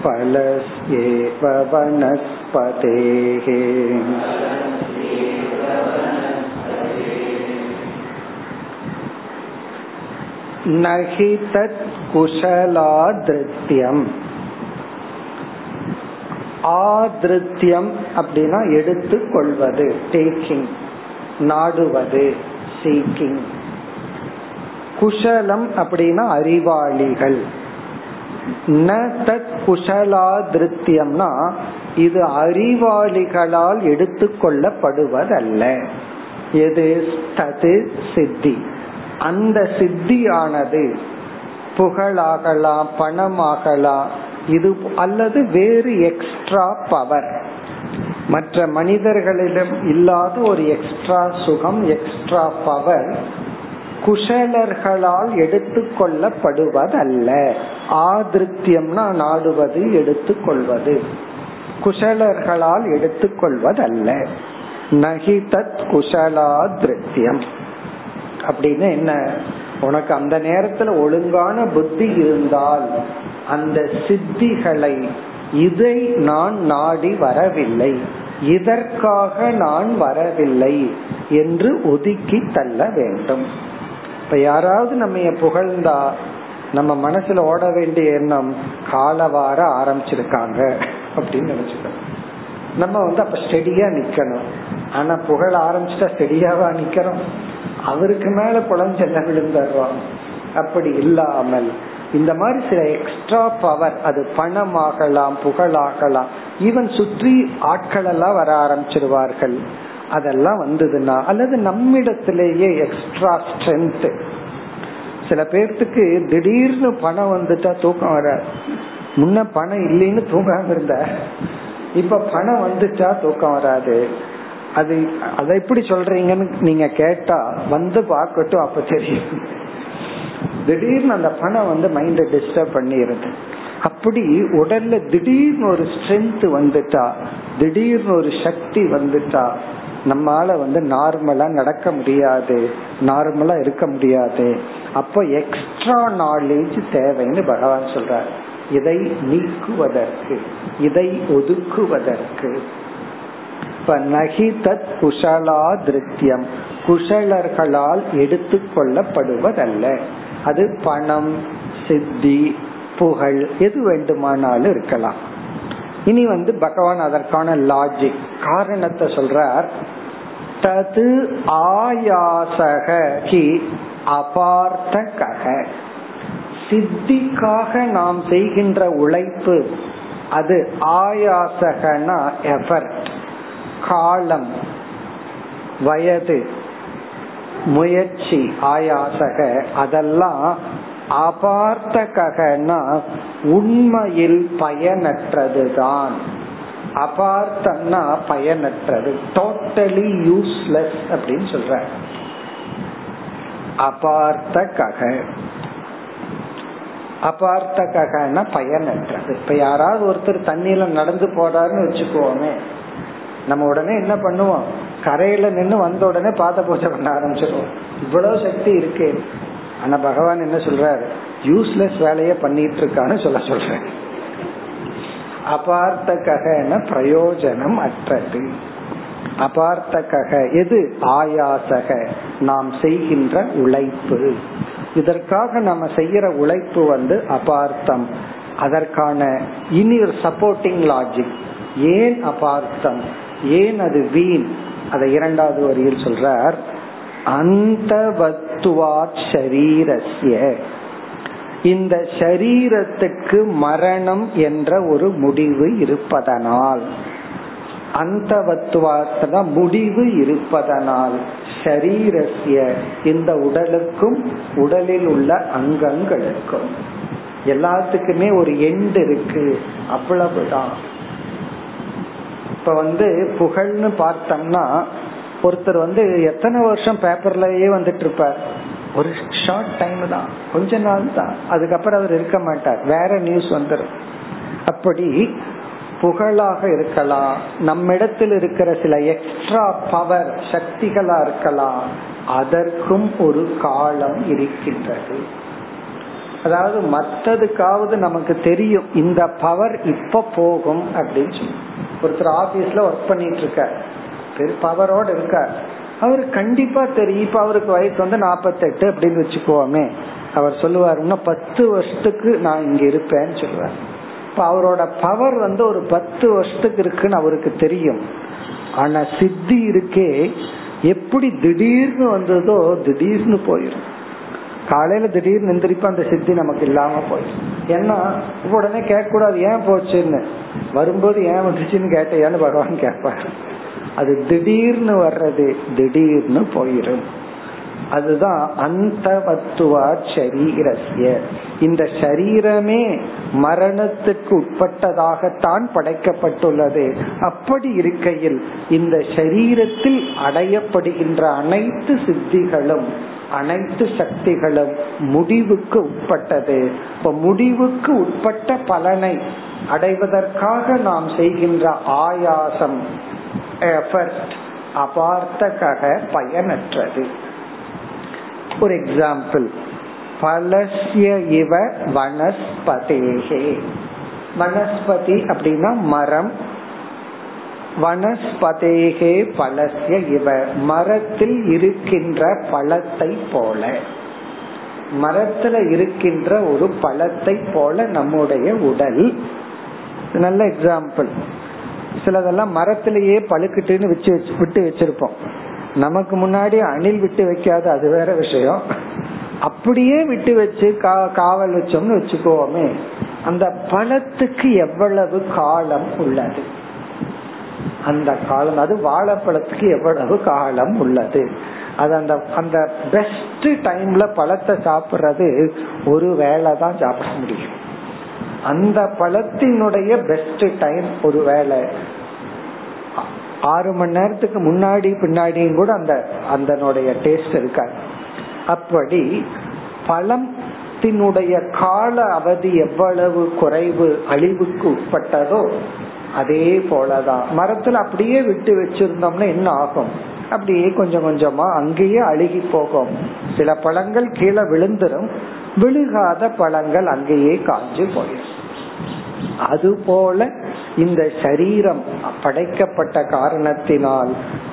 फलस्येव वनस्पतेः நகி தத் குஷலாதிருத்தியம். ஆதிருத்தியம் அப்படின்னா எடுத்துக்கொள்வது டேக்கிங் நாடுவது சீக்கிங் குஷலம் அப்படின்னா அறிவாளிகள். ந தத் குஷலாதிருத்தியம்னா இது அறிவாளிகளால் எடுத்துக்கொள்ளப்படுவதல்ல. எது? தது சித்தி. அந்த சித்தியானது புகழாகலாம் பணமாகலாம். இது அல்லது வேறு எக்ஸ்ட்ரா பவர் மற்ற மனிதர்களிடம் இல்லாத ஒரு எக்ஸ்ட்ரா சுகம் எக்ஸ்ட்ரா பவர் குஷலர்களால் எடுத்துக்கொள்ளப்படுவதல்ல ஆதிருத்தியம்னா நாடுவது எடுத்துக்கொள்வது குஷலர்களால் எடுத்துக்கொள்வதல்ல நகி தத் குஷலாதிருத்தியம். அப்படின்னு என்ன? உனக்கு அந்த நேரத்துல ஒழுங்கான புத்தி இருந்தால் அந்த சித்திகளை இதை நான் நாடி வரவில்லை இதற்காக நான் வரவில்லை என்று ஒதுக்கி தள்ள வேண்டும். இப்ப யாராவது நம்ம புகழ்ந்தா நம்ம மனசுல ஓட வேண்டிய எண்ணம் காலவார ஆரம்பிச்சிருக்காங்க அப்படின்னு நினைச்சுக்கணும். நம்ம வந்து அப்ப ஸ்டெடியா நிக்கணும். ஆனா புகழ ஆரம்பிச்சுட்டா ஸ்டெடியாவா நிக்கிறோம் அவருக்கு மேல குழந்தை விழுந்துடுறோம் அப்படி இல்லாமல் இந்த மாதிரி சில எக்ஸ்ட்ரா பவர் அது பணமாகலாம் புகழாகலாம் ஈவன் சுற்றி ஆட்கள் எல்லாம் வர ஆரம்பிச்சிருவார்கள். அதெல்லாம் வந்ததுன்னா அல்லது நம்மிடத்திலேயே எக்ஸ்ட்ரா ஸ்ட்ரென்த் சில பேர்த்துக்கு திடீர்னு பணம் வந்துட்டா தூக்கம் வர முன்ன பணம் இல்லைன்னு தூங்காம இருந்த இப்ப பணம் வந்துச்சா தூக்கம் வராது. அது அதை எப்படி சொல்றீங்கன்னு நீங்க கேட்டா வந்து பார்க்கட்டும் அப்ப தெரியும். திடீர்னு அந்த பணம் வந்து மைண்ட டிஸ்டர்ப் பண்ணிருது. அப்படி உடல்ல திடீர்னு ஒரு ஸ்ட்ரென்த் வந்துட்டா திடீர்னு ஒரு சக்தி வந்துட்டா நம்மால வந்து நார்மலா நடக்க முடியாது நார்மலா இருக்க முடியாது. அப்போ எக்ஸ்ட்ரா நாலேஜ் தேவைன்னு பகவான் சொல்றாரு. இதை நீக்குவதற்கு இதை ஒதுக்குவதற்கு. இப்ப நகி தத் குஷலா திருத்தியம். குஷலர்களால் எடுத்துக்கொள்ளப்படுவதல்ல அது பணம் சித்தி புகழ் எது வேண்டுமானாலும் இருக்கலாம். இனி வந்து பகவான் அதற்கான லாஜிக் காரணத்தை சொல்றார். தது ஆயாசக ஹி அபார்த்தக சித்திக்காக நாம் செய்கின்ற உழைப்பு அது ஆயாசகனா எஃபர்ட் காலம் வயது முயற்சி ஆயாசக அதெல்லாம் அபார்த்தகனா உண்மையில் பயனற்றதுதான். அபார்த்தம்னா பயனற்றது. டோட்டலி யூஸ்லெஸ் அப்படின்னு சொல்ற அபார்த்தக அபார்த்தகன பயனற்றது. இப்ப யாராவது ஒருத்தர் தண்ணியில நடந்து போறாருன்னு வச்சுக்கோமே நம்ம உடனே என்ன பண்ணுவோம்? கரையில நின்று வந்த உடனே பாத பூஜை பண்ண ஆரம்பிச்சிருவோம். இவ்வளவு சக்தி இருக்கு. ஆனா பகவான் என்ன சொல்றாரு? யூஸ்லெஸ் வேலைய பண்ணிட்டு இருக்கான்னு சொல்ல சொல்றேன். அபார்த்தகன பிரயோஜனம் அற்றது. அபார்த்தக எது? ஆயாசக. நாம் செய்கின்ற உழைப்பு. இதற்காக நம்ம செய்யற உழைப்பு வந்து அபார்த்தம். அதற்கான இனி ஒரு சப்போர்ட்டிங் லாஜிக் ஏன் அபார்த்தம்? ஏன் அது வீண்? அதை இரண்டாவது வரியில் சொல்றார். அந்த வத்துவாட் இந்த சரீரத்துக்கு மரணம் என்ற ஒரு முடிவு இருப்பதனால். அந்த முடிவு இருப்பதனால். ஷரீரஸ்ய இந்த உடலுக்கும் உடலில் உள்ள அங்கங்களுக்கும் எல்லாத்துக்குமே ஒரு எண்டு இருக்கு அவ்வளவுதான். இப்ப வந்து புகழ்னு பார்த்தோம்னா ஒருத்தர் வந்து எத்தனை வருஷம் பேப்பர்லயே வந்துட்டு இருப்பார் ஒரு ஷார்ட் டைம் தான் கொஞ்ச நாள் தான். அதுக்கப்புறம் அவர் இருக்க மாட்டார். வேற நியூஸ் வந்துடும் அப்படி புகழாக இருக்கலாம். நம்மிடத்தில் இருக்கிற சில எக்ஸ்ட்ரா பவர் சக்திகளா இருக்கலாம். அதற்கும் ஒரு காலம் இருக்கின்றது. அதாவது மற்றதுக்காவது நமக்கு தெரியும் இந்த பவர் இப்ப போகும் அப்படின்னு சொல்லி. ஒருத்தர் ஆபீஸ்ல ஒர்க் பண்ணிட்டு இருக்க பவரோட இருக்கார். அவரு கண்டிப்பா தெரியும். இப்ப அவருக்கு வயசு வந்து நாப்பத்தெட்டு அப்படின்னு வச்சுக்கோமே. அவர் சொல்லுவார் இன்னும் பத்து வருஷத்துக்கு நான் இங்க இருப்பேன்னு சொல்லுவார். இப்ப அவரோட பவர் வந்து ஒரு பத்து வருஷத்துக்கு இருக்குன்னு அவருக்கு தெரியும். ஆனா சித்தி இருக்கே எப்படி திடீர்னு வந்ததோ திடீர்னு போயிடும் காலையில திடீர்னு எந்திரிப்ப அந்த சித்தி நமக்கு இல்லாம போயிடும் ஏன்னா உடனே கேட்க கூடாது ஏன் போச்சுன்னு? வரும்போது ஏன் வந்துச்சுன்னு ஏன்னு பகவான் கேட்பாரு. அது திடீர்னு வர்றது திடீர்னு போயிடும் அதுதான் அந்த சரீரஸ்ய இந்த சரீரமே மரணத்துக்கு உட்பட்டதாகத்தான் படைக்கப்பட்டுள்ளது. அப்படி இருக்கையில் இந்த சரீரத்தில் அடையப்படுகின்ற அனைத்து சித்திகளும் அனைத்து சக்திகளும் முடிவுக்கு உட்பட்டது. இப்ப முடிவுக்கு உட்பட்ட பலனை அடைவதற்காக நாம் செய்கின்ற ஆயாசம் எஃபர்ட் அபார்த்தக பயனற்றது. ஒரு எக்ஸாம்பிள் பலசிய இவ வனஸ்பதேகே வனஸ்பதி அப்படின்னா மரம் வனஸ்பதேகே பலசிய இவ மரத்தில் இருக்கின்ற பழத்தை போல மரத்துல இருக்கின்ற ஒரு பழத்தை போல நம்முடைய உடல் நல்ல எக்ஸாம்பிள் சிலதெல்லாம் மரத்திலேயே பழுக்கிட்டுன்னு வச்சு விட்டு வச்சிருப்போம் நமக்கு முன்னாடி அணில் விட்டு வைக்காது அது வேற விஷயம். அப்படியே விட்டு வச்சு காவல் வச்சோம்னு வச்சுக்கோமே அந்த பழத்துக்கு எவ்வளவு காலம் உள்ளது? அந்த காலம் அது வாழைப்பழத்துக்கு எவ்வளவு காலம் உள்ளது? அது அந்த அந்த பெஸ்ட் டைம்ல பழத்தை சாப்பிடுறது ஒரு வேலை தான் சாப்பிட முடியும். அந்த பழத்தினுடைய பெஸ்ட் டைம் ஒரு வேலை ஆறு மணி நேரத்துக்கு முன்னாடி பின்னாடியும் கூட அந்த அதனுடைய டேஸ்ட் இருக்காது. அப்படி பழத்தினுடைய கால அவதி எவ்வளவு குறைவு அழிவுக்கு உட்பட்டதோ அதே போலதான். மரத்துல அப்படியே விட்டு வச்சிருந்தோம்னா என்ன ஆகும்? அப்படியே கொஞ்சம் கொஞ்சமா அங்கேயே அழுகி போகும். சில பழங்கள் கீழே விழுந்துரும். விழுகாத பழங்கள் அங்கேயே காஞ்சு போயிடும். அது போல இந்த சரீரம் படைக்கப்பட்ட காரணத்தினால்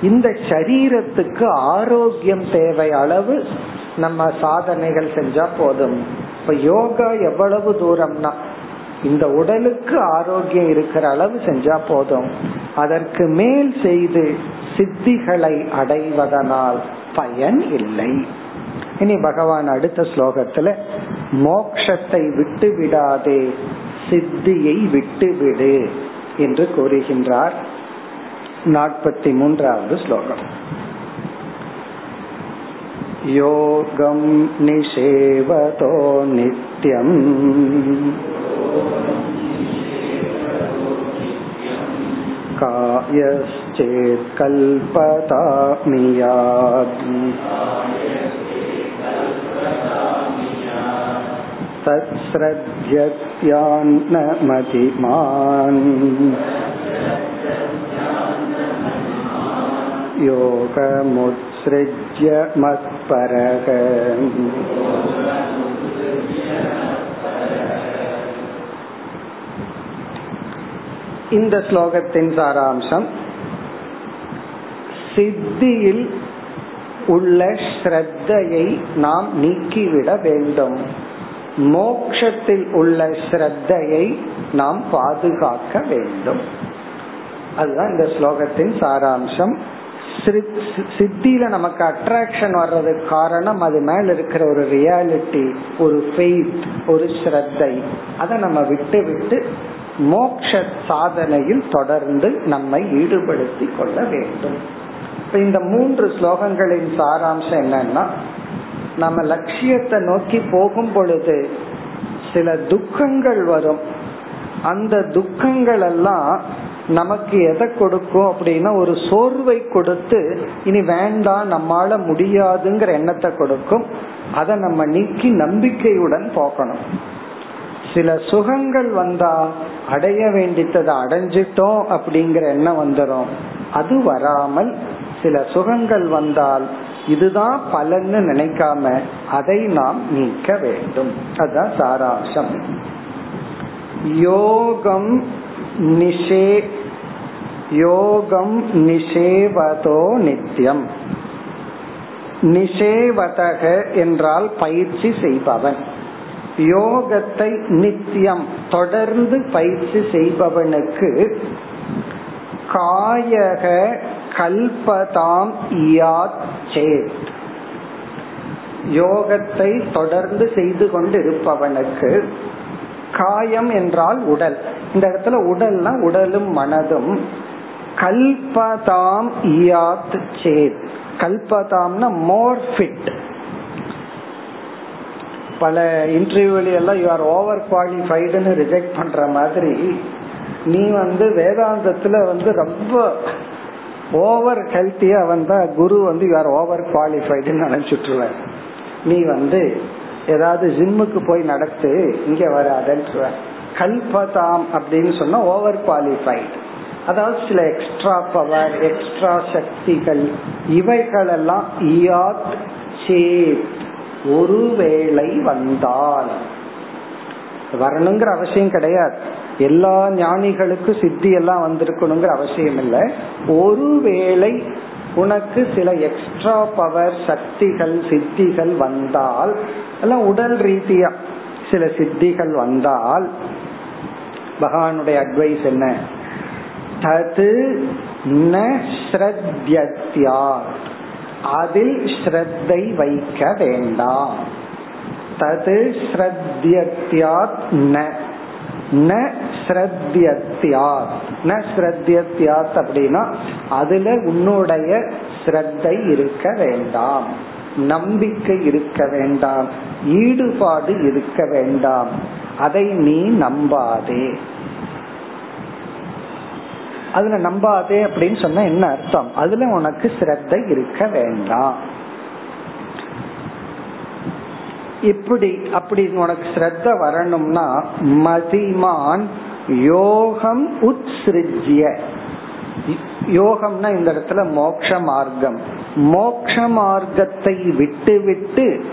இந்த சரீரத்துக்கு ஆரோக்கியம் தேவை அளவு நம்ம சாதனைகள் செஞ்சா போதும். இப்ப யோகா எவ்வளவு தூரம்னா இந்த உடலுக்கு ஆரோக்கியம் இருக்கிற அளவு செஞ்சா போதும். அதற்கு மேல் செய்து சித்திகளை அடைவதனால் பயன் இல்லை. இனி பகவான் அடுத்த ஸ்லோகத்துல மோக்ஷத்தை விட்டு விடாதே சித்தியை விட்டுவிடு. என்று கூறுகின்றார் நாற்பத்தி மூன்றாவது ஸ்லோகம் योगं निषेवतो नित्यम् कायश्चेत्कल्पतामि यात् तत्स्रज्यत्यान्नमतिमान् योगमुत्सृज्य मत्परः இந்த ஸ்லோகத்தின் சாராம்சம் சித்தியில் உள்ள ஸ்ரத்தையை நாம் நீக்கிவிட வேண்டும் மோக்ஷத்தில் உள்ள ஸ்ரத்தையை நாம் பாதுகாக்க வேண்டும். அதுதான் இந்த ஸ்லோகத்தின் சாராம்சம். சித்தியில நமக்கு அட்ராக்ஷன் வர்றதுக்கு காரணம் அது மேல இருக்கிற ஒரு ரியாலிட்டி ஒரு ஃபெய்த் ஒரு ஸ்ரத்தை. அதை நம்ம விட்டு விட்டு மோக்ஷ சாதனையில் தொடர்ந்து நம்மை ஈடுபடுத்தி கொள்ள வேண்டும். இப்ப இந்த மூன்று ஸ்லோகங்களின் சாராம்சம் என்னன்னா நம்ம லட்சியத்தை நோக்கி போகும் பொழுது சில துக்கங்கள் வரும். அந்த துக்கங்கள் எல்லாம் நமக்கு எதை கொடுக்கும் அப்படின்னா ஒரு சோர்வை கொடுத்து இனி வேண்டாம் நம்மால முடியாதுங்கிற எண்ணத்தை கொடுக்கும். அதை நம்ம நீக்கி நம்பிக்கையுடன் போகணும் சில சுகங்கள் வந்தா அடைய வேண்டித்ததை அடைஞ்சிட்டோம் அப்படிங்கிற எண்ணம் வந்துடும் அது வராமல் சில சுகங்கள் வந்தால் இதுதான் பலன்னு நினைக்காம அதை நாம் நீக்க வேண்டும். அதுதான் சாராம்சம். யோகம் நிஷே யோகம் நிஷேவதோ நித்தியம் நிஷேவதக என்றால் பயிற்சி செய்பவன். யோகத்தை நித்தியம் தொடர்ந்து பயிற்சி செய்பவனுக்கு காயக கல்பதாம் இயாத் சேத். யோகத்தை தொடர்ந்து செய்து கொண்டு இருப்பவனுக்கு காயம் என்றால் உடல். இந்த இடத்துல உடல்னா உடலும் மனதும். கல்பதாம் இயாத் சேத். கல்பதாம்னா மோர் ஃபிட் பல இன்டர்வியூல எல்லாம் யூ ஆர் ஓவர் குவாலிஃபைடுன்னு ரிஜெக்ட் பண்ற மாதிரி நீ வந்து வேதாந்தத்துல வந்து ரொம்ப ஓவர் ஹெல்த்தியா வந்தா குரு வந்து யூ ஆர் ஓவர் குவாலிஃபைடுன்னு நினைச்சிட்டு நீ வந்து ஏதாவது ஜிம்முக்கு போய் நடத்து இங்க வராதுன்ற கல்பதாம் அப்படின்னு சொன்னா ஓவர் குவாலிஃபைடு அதாவது சில எக்ஸ்ட்ரா பவர் எக்ஸ்ட்ரா சக்திகள் இவைகள் எல்லாம் இயாத் சேத். ஒருவேளை வந்தால். வரணுங்கிற அவசியம் கிடையாது. எல்லா ஞானிகளுக்கும் சித்தி எல்லாம் வந்திருக்கணுங்கிற அவசியம் இல்லை. ஒருவேளை உனக்கு சில எக்ஸ்ட்ரா பவர் சக்திகள் சித்திகள் வந்தால் எல்லாம் உடல் ரீதியா சில சித்திகள் வந்தால் பகவானுடைய அட்வைஸ் என்ன? தது ந ஸ்ரத்யா அதில் ஸ்ரத்தை வைக்க வேண்டாம். தது ஸ்ரத்யாத் ந. ந ஸ்ரத்யாத் ந ஸ்ரத்யாத் அப்படின்னா அதுல உன்னுடைய ஸ்ரத்தை இருக்க வேண்டாம். நம்பிக்கை இருக்க வேண்டாம். ஈடுபாடு இருக்க வேண்டாம். அதை நீ நம்பாதே. அதுல நம்பாதே அப்படின்னு சொன்னா என்ன அர்த்தம்? அதுல உனக்கு சிரத்தை இருக்க வேண்டாம். இப்படி அப்படி உனக்கு ஸ்ரத்த வரணும்னா மதிமான் யோகம் உத்ஸ்ருஜ்ய. யோகம்னா இந்த இடத்துல மோக்ஷ மார்க்கம். மோக்ஷ மார்க்கத்தை விட்டு விட்டு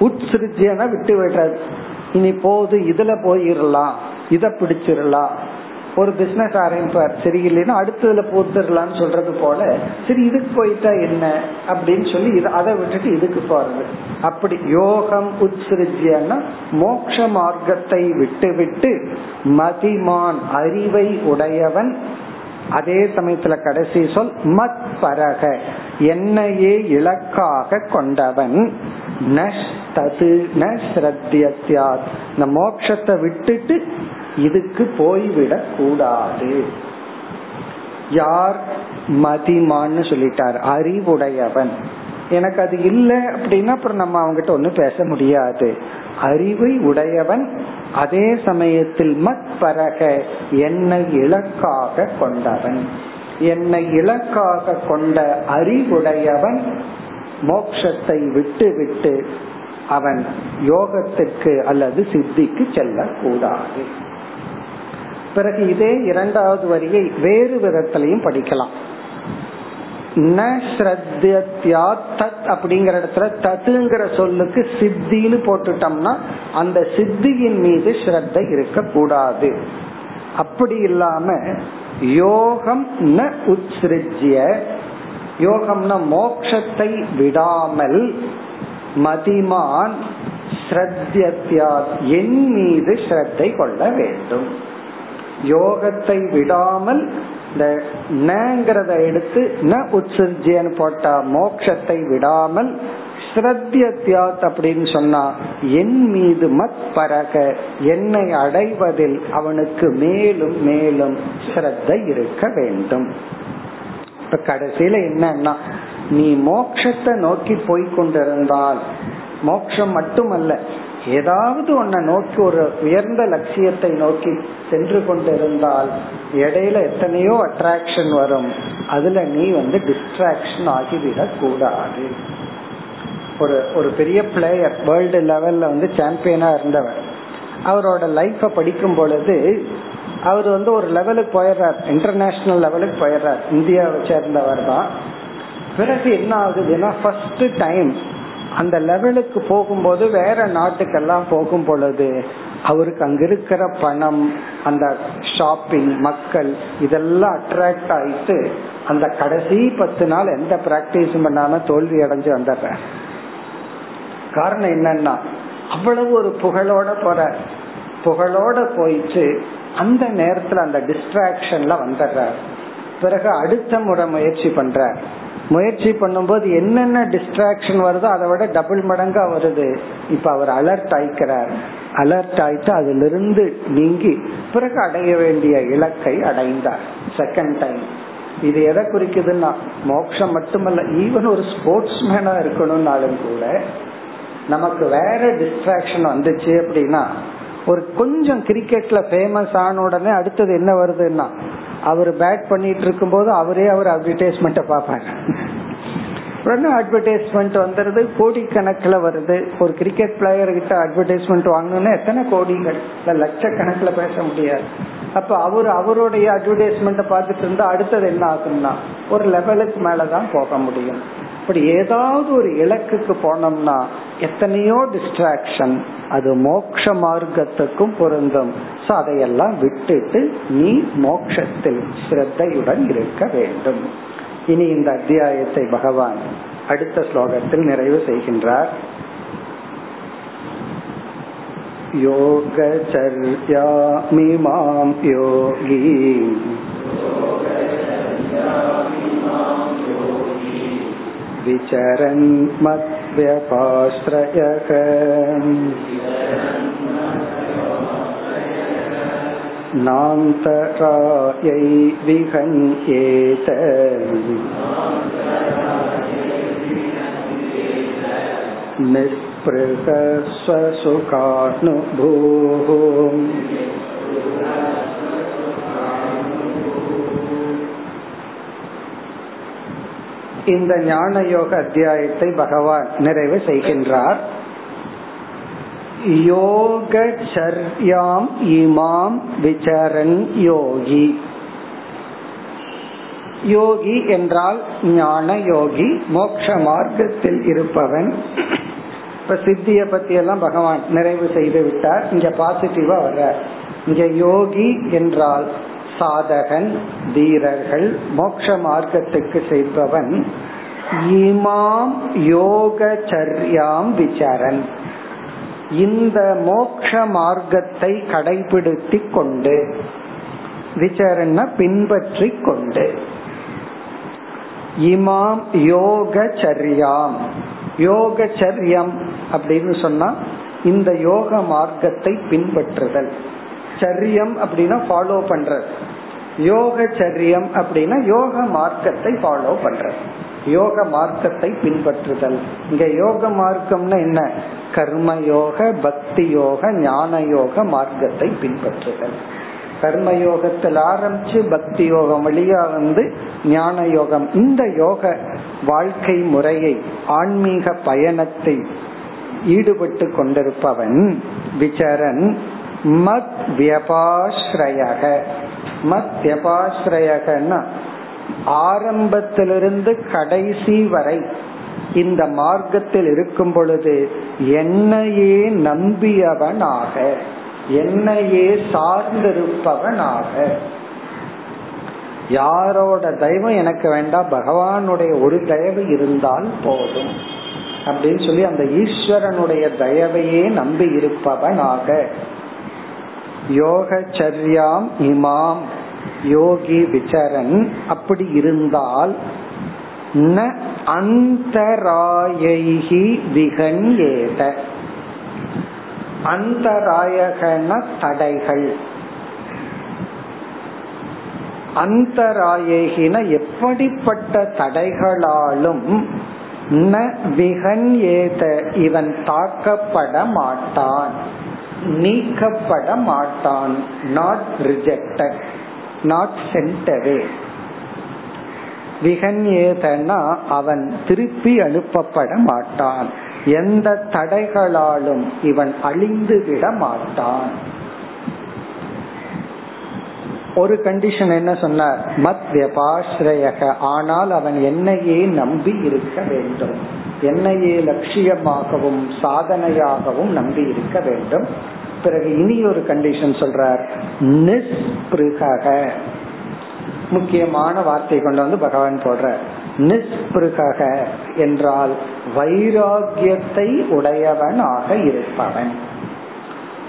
உத்ஸ்ருஜ்யன விட்டு விடுறது. இனி போது இதுல போயிடலாம் இத பிடிச்சிடலாம் ஒரு பிசினஸ் ஆரம்பிப்பார் சரியில்லைன்னா அடுத்ததுல போத்துடலாம்னு சொல்றது போல சரி இதுக்கு போயிட்டா என்ன அப்படின்னு சொல்லி இது அதை விட்டுட்டு இதுக்கு போறது. அப்படி யோகம் உத்ஸ்ருஜியன்னா மோக்ஷ மார்க்கத்தை விட்டு விட்டு மதிமான் அறிவை உடையவன். அதே சமயத்துல கடைசி சொல் மத் பரக என்னையே இலக்காக கொண்டவன். தது ந இந்த மோட்சத்தை விட்டுட்டு இதுக்கு போய்விடக் கூடாது. யார் மதிமான்னு சொல்லிட்டார். அறிவுடையவன். எனக்கு அது இல்லை அப்படின்னா அப்புறம் நம்ம அவங்ககிட்ட ஒன்னும் பேச முடியாது. அறிவை உடையவன் அதே சமயத்தில் மத் பரக என்னை இலக்காக கொண்டவன். என்னை இலக்காக கொண்ட அறிவுடையவன் மோக்ஷத்தை விட்டு விட்டு அவன் யோகத்துக்கு அல்லது சித்திக்கு செல்லக்கூடாது. பிறகு இதே இரண்டாவது வரியை வேறு விதத்திலையும் படிக்கலாம். ந தத் அப்படிங்கிற இடத்துல தத்துங்கிற சொல்லுக்கு சித்தின்னு போட்டுட்டோம்னா அந்த சித்தியின் மீது ஸ்ரத்த இருக்க கூடாது அப்படி இல்லாம யோகம் ந உத்ஸ்ருஜ்ய யோகம்னா மோக்ஷத்தை விடாமல் மதிமான் என் மீது ஸ்ரத்தை கொள்ள வேண்டும். யோகத்தை விடாமல் இந்த நங்கிறத எடுத்து ந உற்சர்ஜியன் போட்டா மோக்ஷத்தை விடாமல் ஸ்ரத்தியத்யாத் அப்படின்னு சொன்னா என் மீது மத் பரக என்னை அடைவதில் அவனுக்கு மேலும் மேலும் ஸ்ரத்த இருக்க வேண்டும். இப்ப கடைசியில என்னன்னா நீ மோக்ஷத்தை நோக்கி போய்கொண்டிருந்தால் மோக்ஷம் மட்டுமல்ல ஏதாவது ஒன்ன நோக்கி ஒரு உயர்ந்த லட்சியத்தை நோக்கி சென்று கொண்டிருந்தால் இடையில எத்தனையோ அட்ராக்ஷன் வரும். அதுல நீ வந்து டிஸ்ட்ராக்ஷன் ஆகிவிடக் கூடாது ஒரு ஒரு பெரிய பிளேயர் வேர்ல்டு லெவல்ல வந்து சாம்பியனா இருந்தவர். அவரோட லைஃப படிக்கும் பொழுது அவர் வந்து ஒரு லெவலுக்கு போயிடுறார். இன்டர்நேஷனல் லெவலுக்கு போயிடுறார். இந்தியாவை சேர்ந்தவர் தான். பிறகு என்ன ஆகுதுன்னா ஃபர்ஸ்ட் டைம் அந்த லெவலுக்கு போகும்போது வேற நாட்டுக்கெல்லாம் போகும் பொழுது அவருக்கு அங்க இருக்கிற பணம் அந்த ஷாப்பிங் மக்கள் இதெல்லாம் அட்ராக்ட் ஆயிட்டு அந்த கடைசி பத்து நாள் எந்த பிராக்டிஸும் பண்ணாம தோல்வி அடைஞ்சு வந்துடுற காரணம் என்னன்னா அவ்வளவு ஒரு புகழோட போற புகழோட போயிட்டு அந்த நேரத்துல அந்த டிஸ்ட்ராக்ஷன்ல வந்துடுற பிறகு அடுத்த முறை முயற்சி பண்ற முயற்சி பண்ணும்போது என்னென்ன டிஸ்ட்ராக்ஷன் வருதோ அதை விட டபுள் மடங்கா வருது. இப்ப அவர் அலர்ட் ஆயிக்கிறார். அலர்ட் ஆயிட்டு அதுல இருந்து நீங்கி பிறகு அடைய வேண்டிய இலக்கை அடைந்தார். செகண்ட் டைம் இது எதை குறிக்குதுன்னா மோட்சம் மட்டுமல்ல ஈவன் ஒரு ஸ்போர்ட்ஸ் மேனா இருக்கணும்னாலும் கூட நமக்கு வேற டிஸ்ட்ராக்ஷன் வந்துச்சு அப்படின்னா ஒரு கொஞ்சம் கிரிக்கெட்ல ஃபேமஸ் ஆன உடனே அடுத்தது என்ன வருதுன்னா அவர் பேட் பண்ணிட்டு இருக்கும் போது அவரே அவர் அட்வர்டைஸ்மெண்ட்டை பார்ப்பாங்க உடனே அட்வர்டைஸ்மெண்ட் வந்துருது கோடிக்கணக்கில் வருது. ஒரு கிரிக்கெட் பிளேயர் கிட்ட அட்வர்டைஸ்மெண்ட் வாங்கணும்னா எத்தனை கோடிகள் லட்சக்கணக்கில் பேச முடியாது. அப்ப அவர் அவருடைய அட்வர்டைஸ்மெண்ட்டை பார்த்துட்டு இருந்தா அடுத்தது என்ன ஆகும்னா ஒரு லெவலுக்கு மேலதான் போக முடியும். இப்படி ஏதாவது ஒரு இலக்குக்கு போனோம்னா எத்தனையோ டிஸ்ட்ராக்ஷன் அது மோக்ஷ மார்க்கத்துக்கும் பொருந்தும் சோ அதையெல்லாம் விட்டுட்டு நீ மோக்ஷத்தில் ஸ்ரத்தையுடன் இருக்க வேண்டும் இனி இந்த அத்தியாயத்தை பகவான் அடுத்த ஸ்லோகத்தில் நிறைவு செய்கின்றார் योगचर्यामिमां योगी विचरन् व्यपाश्रयः नान्तरायै विहन्येत। निःस्पृहस्वसुकानुभूः இந்த ஞான யோக அத்தியாயத்தை பகவான் நிறைவு செய்கின்றார். யோக சர்யாம் இமாம் விசரன் யோகி. யோகி என்றால் ஞான யோகி மோக்ஷ மார்க்கத்தில் இருப்பவன். இப்ப சித்திய பத்தி எல்லாம் பகவான் நிறைவு செய்து விட்டார். இங்க பாசிட்டிவா வர்ற இங்க யோகி என்றால் சாதகன் தீரர்கள் மோட்ச மார்க்கத்துக்கு செல்பவன் இமாம் யோகச்சரியாம் விசாரன். இந்த மோக்ஷ மார்க்கத்தை கடைபிடித்து கொண்டு விசாரண பின்பற்றி கொண்டு. இமாம் யோகச்சரியாம். யோகச்சரியம் அப்படின்னு சொன்னா இந்த யோக மார்க்கத்தை பின்பற்றுதல். சரியம் அப்படின்னா ஃபாலோ பண்றது சரியம் அப்படின்னா யோக மார்க்கத்தை ஃபாலோ பண்றது யோக மார்க்கத்தை பின்பற்றுதல். இங்க யோக மார்க்கம்னா என்ன? கர்ம யோக பக்தி யோக ஞான யோக மார்க்கத்தை பின்பற்றுதல். கர்ம யோகத்தில் ஆரம்பிச்சு பக்தி யோகம் வழியா வந்து ஞான யோகம் இந்த யோக வாழ்க்கை முறையை ஆன்மீக பயணத்தை ஈடுபட்டு கொண்டிருப்பவன் விசரன் மத் வியபாஸ்ரயக. மத் வியபாஸ்ரயகன்னா ஆரம்பத்திலிருந்து கடைசி வரை இந்த மார்க்கத்தில் இருக்கும் பொழுது என்னையே நம்பியவனாக என்னையே சார்ந்திருப்பவனாக. யாரோட தெய்வம் எனக்கு வேண்டாம் பகவானுடைய ஒரு தயவு இருந்தால் போதும். அப்படின்னு சொல்லி அந்த ஈஸ்வரனுடைய தயவையே நம்பி இருப்பவனாக. யோகச்சரியாம் இமாம். யோகி விசரன் அப்படி இருந்தால் ந அந்தராயி விகன் ஏத. அந்தராயகன தடைகள். அந்தராயகின எப்படிப்பட்ட தடைகளாலும் ந விகன் ஏத. இவன் தாக்கப்பட மாட்டான். நீக்கப்பட மாட்டான் not rejected not sent away விகன்யேதனா அவன் திருப்பி அனுப்பப்பட மாட்டான் எந்த தடைகளாலும் இவன் அழிந்து விட மாட்டான் ஒரு கண்டிஷன் என்ன சொன்னார்? மத் ஆனால் அவன் என்னையே நம்பி இருக்க வேண்டும். என்னையே லட்சியமாகவும் சாதனையாகவும் நம்பி இருக்க வேண்டும். பிறகு இனி ஒரு கண்டிஷன் சொல்றார் நிஸ்பிருகக. முக்கியமான வார்த்தை கொண்டு வந்து பகவான் போடுற நிஸ்பிருகக என்றால் வைராகியத்தை உடையவனாக இருப்பவன்.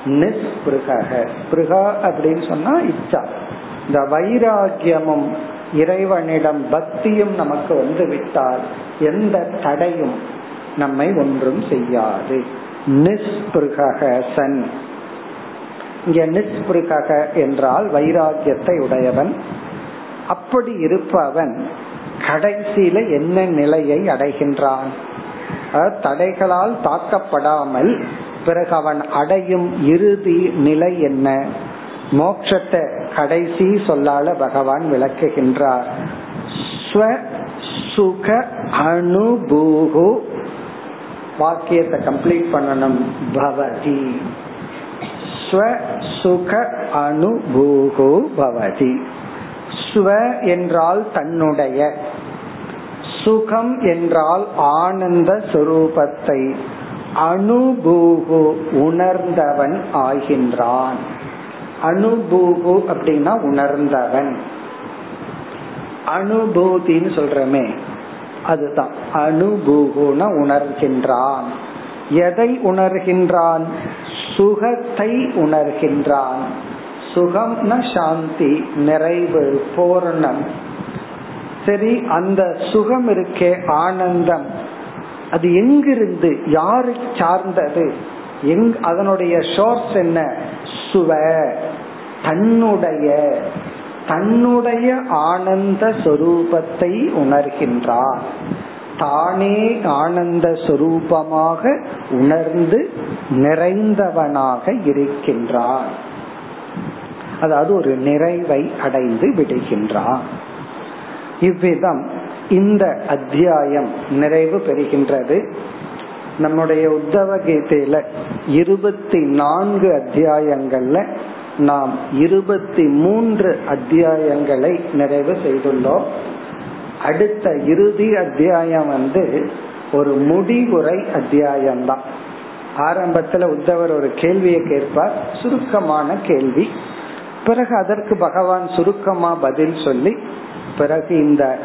நிஸ்பிருகக. பிருகா அப்படின்னு சொன்னா இச்சா. இந்த வைராகியமும் இறைவனிடம் பக்தியும் நமக்கு வந்து விட்டால் எந்த தடையும் நம்மை ஒன்றும் செய்யாது. நிஸ்பிருக சன். இங்க நிஸ்பிருக என்றால் வைராகியத்தை உடையவன். அப்படி இருப்பவன் கடைசியில என்ன நிலையை அடைகின்றான்? தடைகளால் தாக்கப்படாமல் பிறகு அவன் அடையும் இறுதி நிலை என்ன? மோட்சத்தை கடைசி சொல்லால பகவான் விளக்குகின்றார். சுக அனுபூகு. வாக்கியத்தை கம்ப்ளீட் பண்ணணும். பவதி. சுக அனுபூகு பவதி. ஸ்வ என்றால் தன்னுடைய. சுகம் என்றால் ஆனந்த சுரூபத்தை. அனுபூகு உணர்ந்தவன் ஆகின்றான். அனுபூகு அப்படின்னா உணர்ந்தவன். அனுபூதின்னு சொல்றமே அதுதான். அனுபூகுன உணர்கின்றான். எதை உணர்கின்றான்? சுகத்தை உணர்கின்றான். சுகம்னா சாந்தி நிறைவு பூரணம். சரி அந்த சுகம் இருக்கே ஆனந்தம். அது எங்கிருந்து யாரு சார்ந்தது? எங் அதனுடைய சோர்ஸ் என்ன? சுவ. தன்னுடைய தன்னுடைய ஆனந்த சொரூபத்தை உணர்கின்றார். தானே ஆனந்த சொரூபமாக உணர்ந்து நிறைந்தவனாக இருக்கின்றான் அதாவது ஒரு நிறைவை அடைந்து விடுகின்றான் இவ்விதம் இந்த அத்தியாயம் நிறைவு பெறுகின்றது. நம்முடைய உத்தவ கீதையில இருபத்தி நான்கு அத்தியாயங்கள்ல நாம் இருபத்தி மூன்று அத்தியாயங்களை நிறைவு செய்துள்ளோம். அடுத்த இறுதி அத்தியாயம் வந்து ஒரு முடிவுரை அத்தியாயம்தான் ஆரம்பத்துல உத்தவர் ஒரு கேள்வியை கேட்பார். சுருக்கமான கேள்வி. பிறகு அதற்கு பகவான் சுருக்கமா பதில் சொல்லி பிறகு இந்த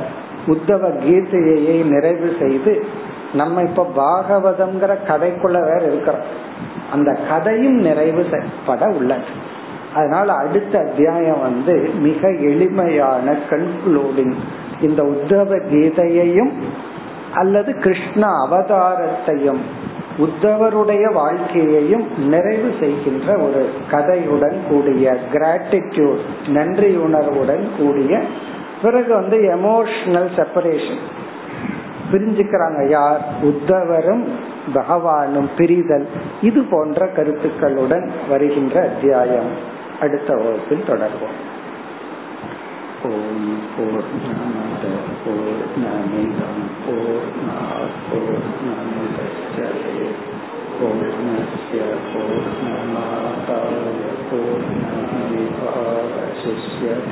உத்தவ கீதையை நிறைவு செய்து நம்ம இப்ப பாகவதம்ங்கிற கதைக்குள்ள வேற இருக்கிறோம். அந்த கதையும் நிறைவு செய்யப்பட உள்ளது. அதனால அடுத்த அத்தியாயம் வந்து மிக எளிமையான கன்க்ளூடிங் இந்த உத்தவ கீதையையும் அல்லது கிருஷ்ண அவதாரத்தையும் உத்தவருடைய வாழ்க்கையையும் நிறைவு செய்கின்ற ஒரு கதையுடன் கூடிய கிராட்டிடியூட் நன்றி உணர்வுடன் கூடிய பிறகு வந்து எமோஷனல் செப்பரேஷன் பிரிஞ்சுக்கிறாங்க யார்? உத்தவரும் பகவானும் பிரிதல். இது போன்ற கருத்துக்களுடன் வருகின்ற அத்தியாயம். அடுத்த வகுப்பில் தொடர்வோம். ஓம் பூர்ணமத பூர்ணமிதம் பூர்ணாத் பூர்ணமுதச்சதே பூர்ணஸ்ய பூர்ணமாதாய பூர்ணமேவாவசிஷ்யதே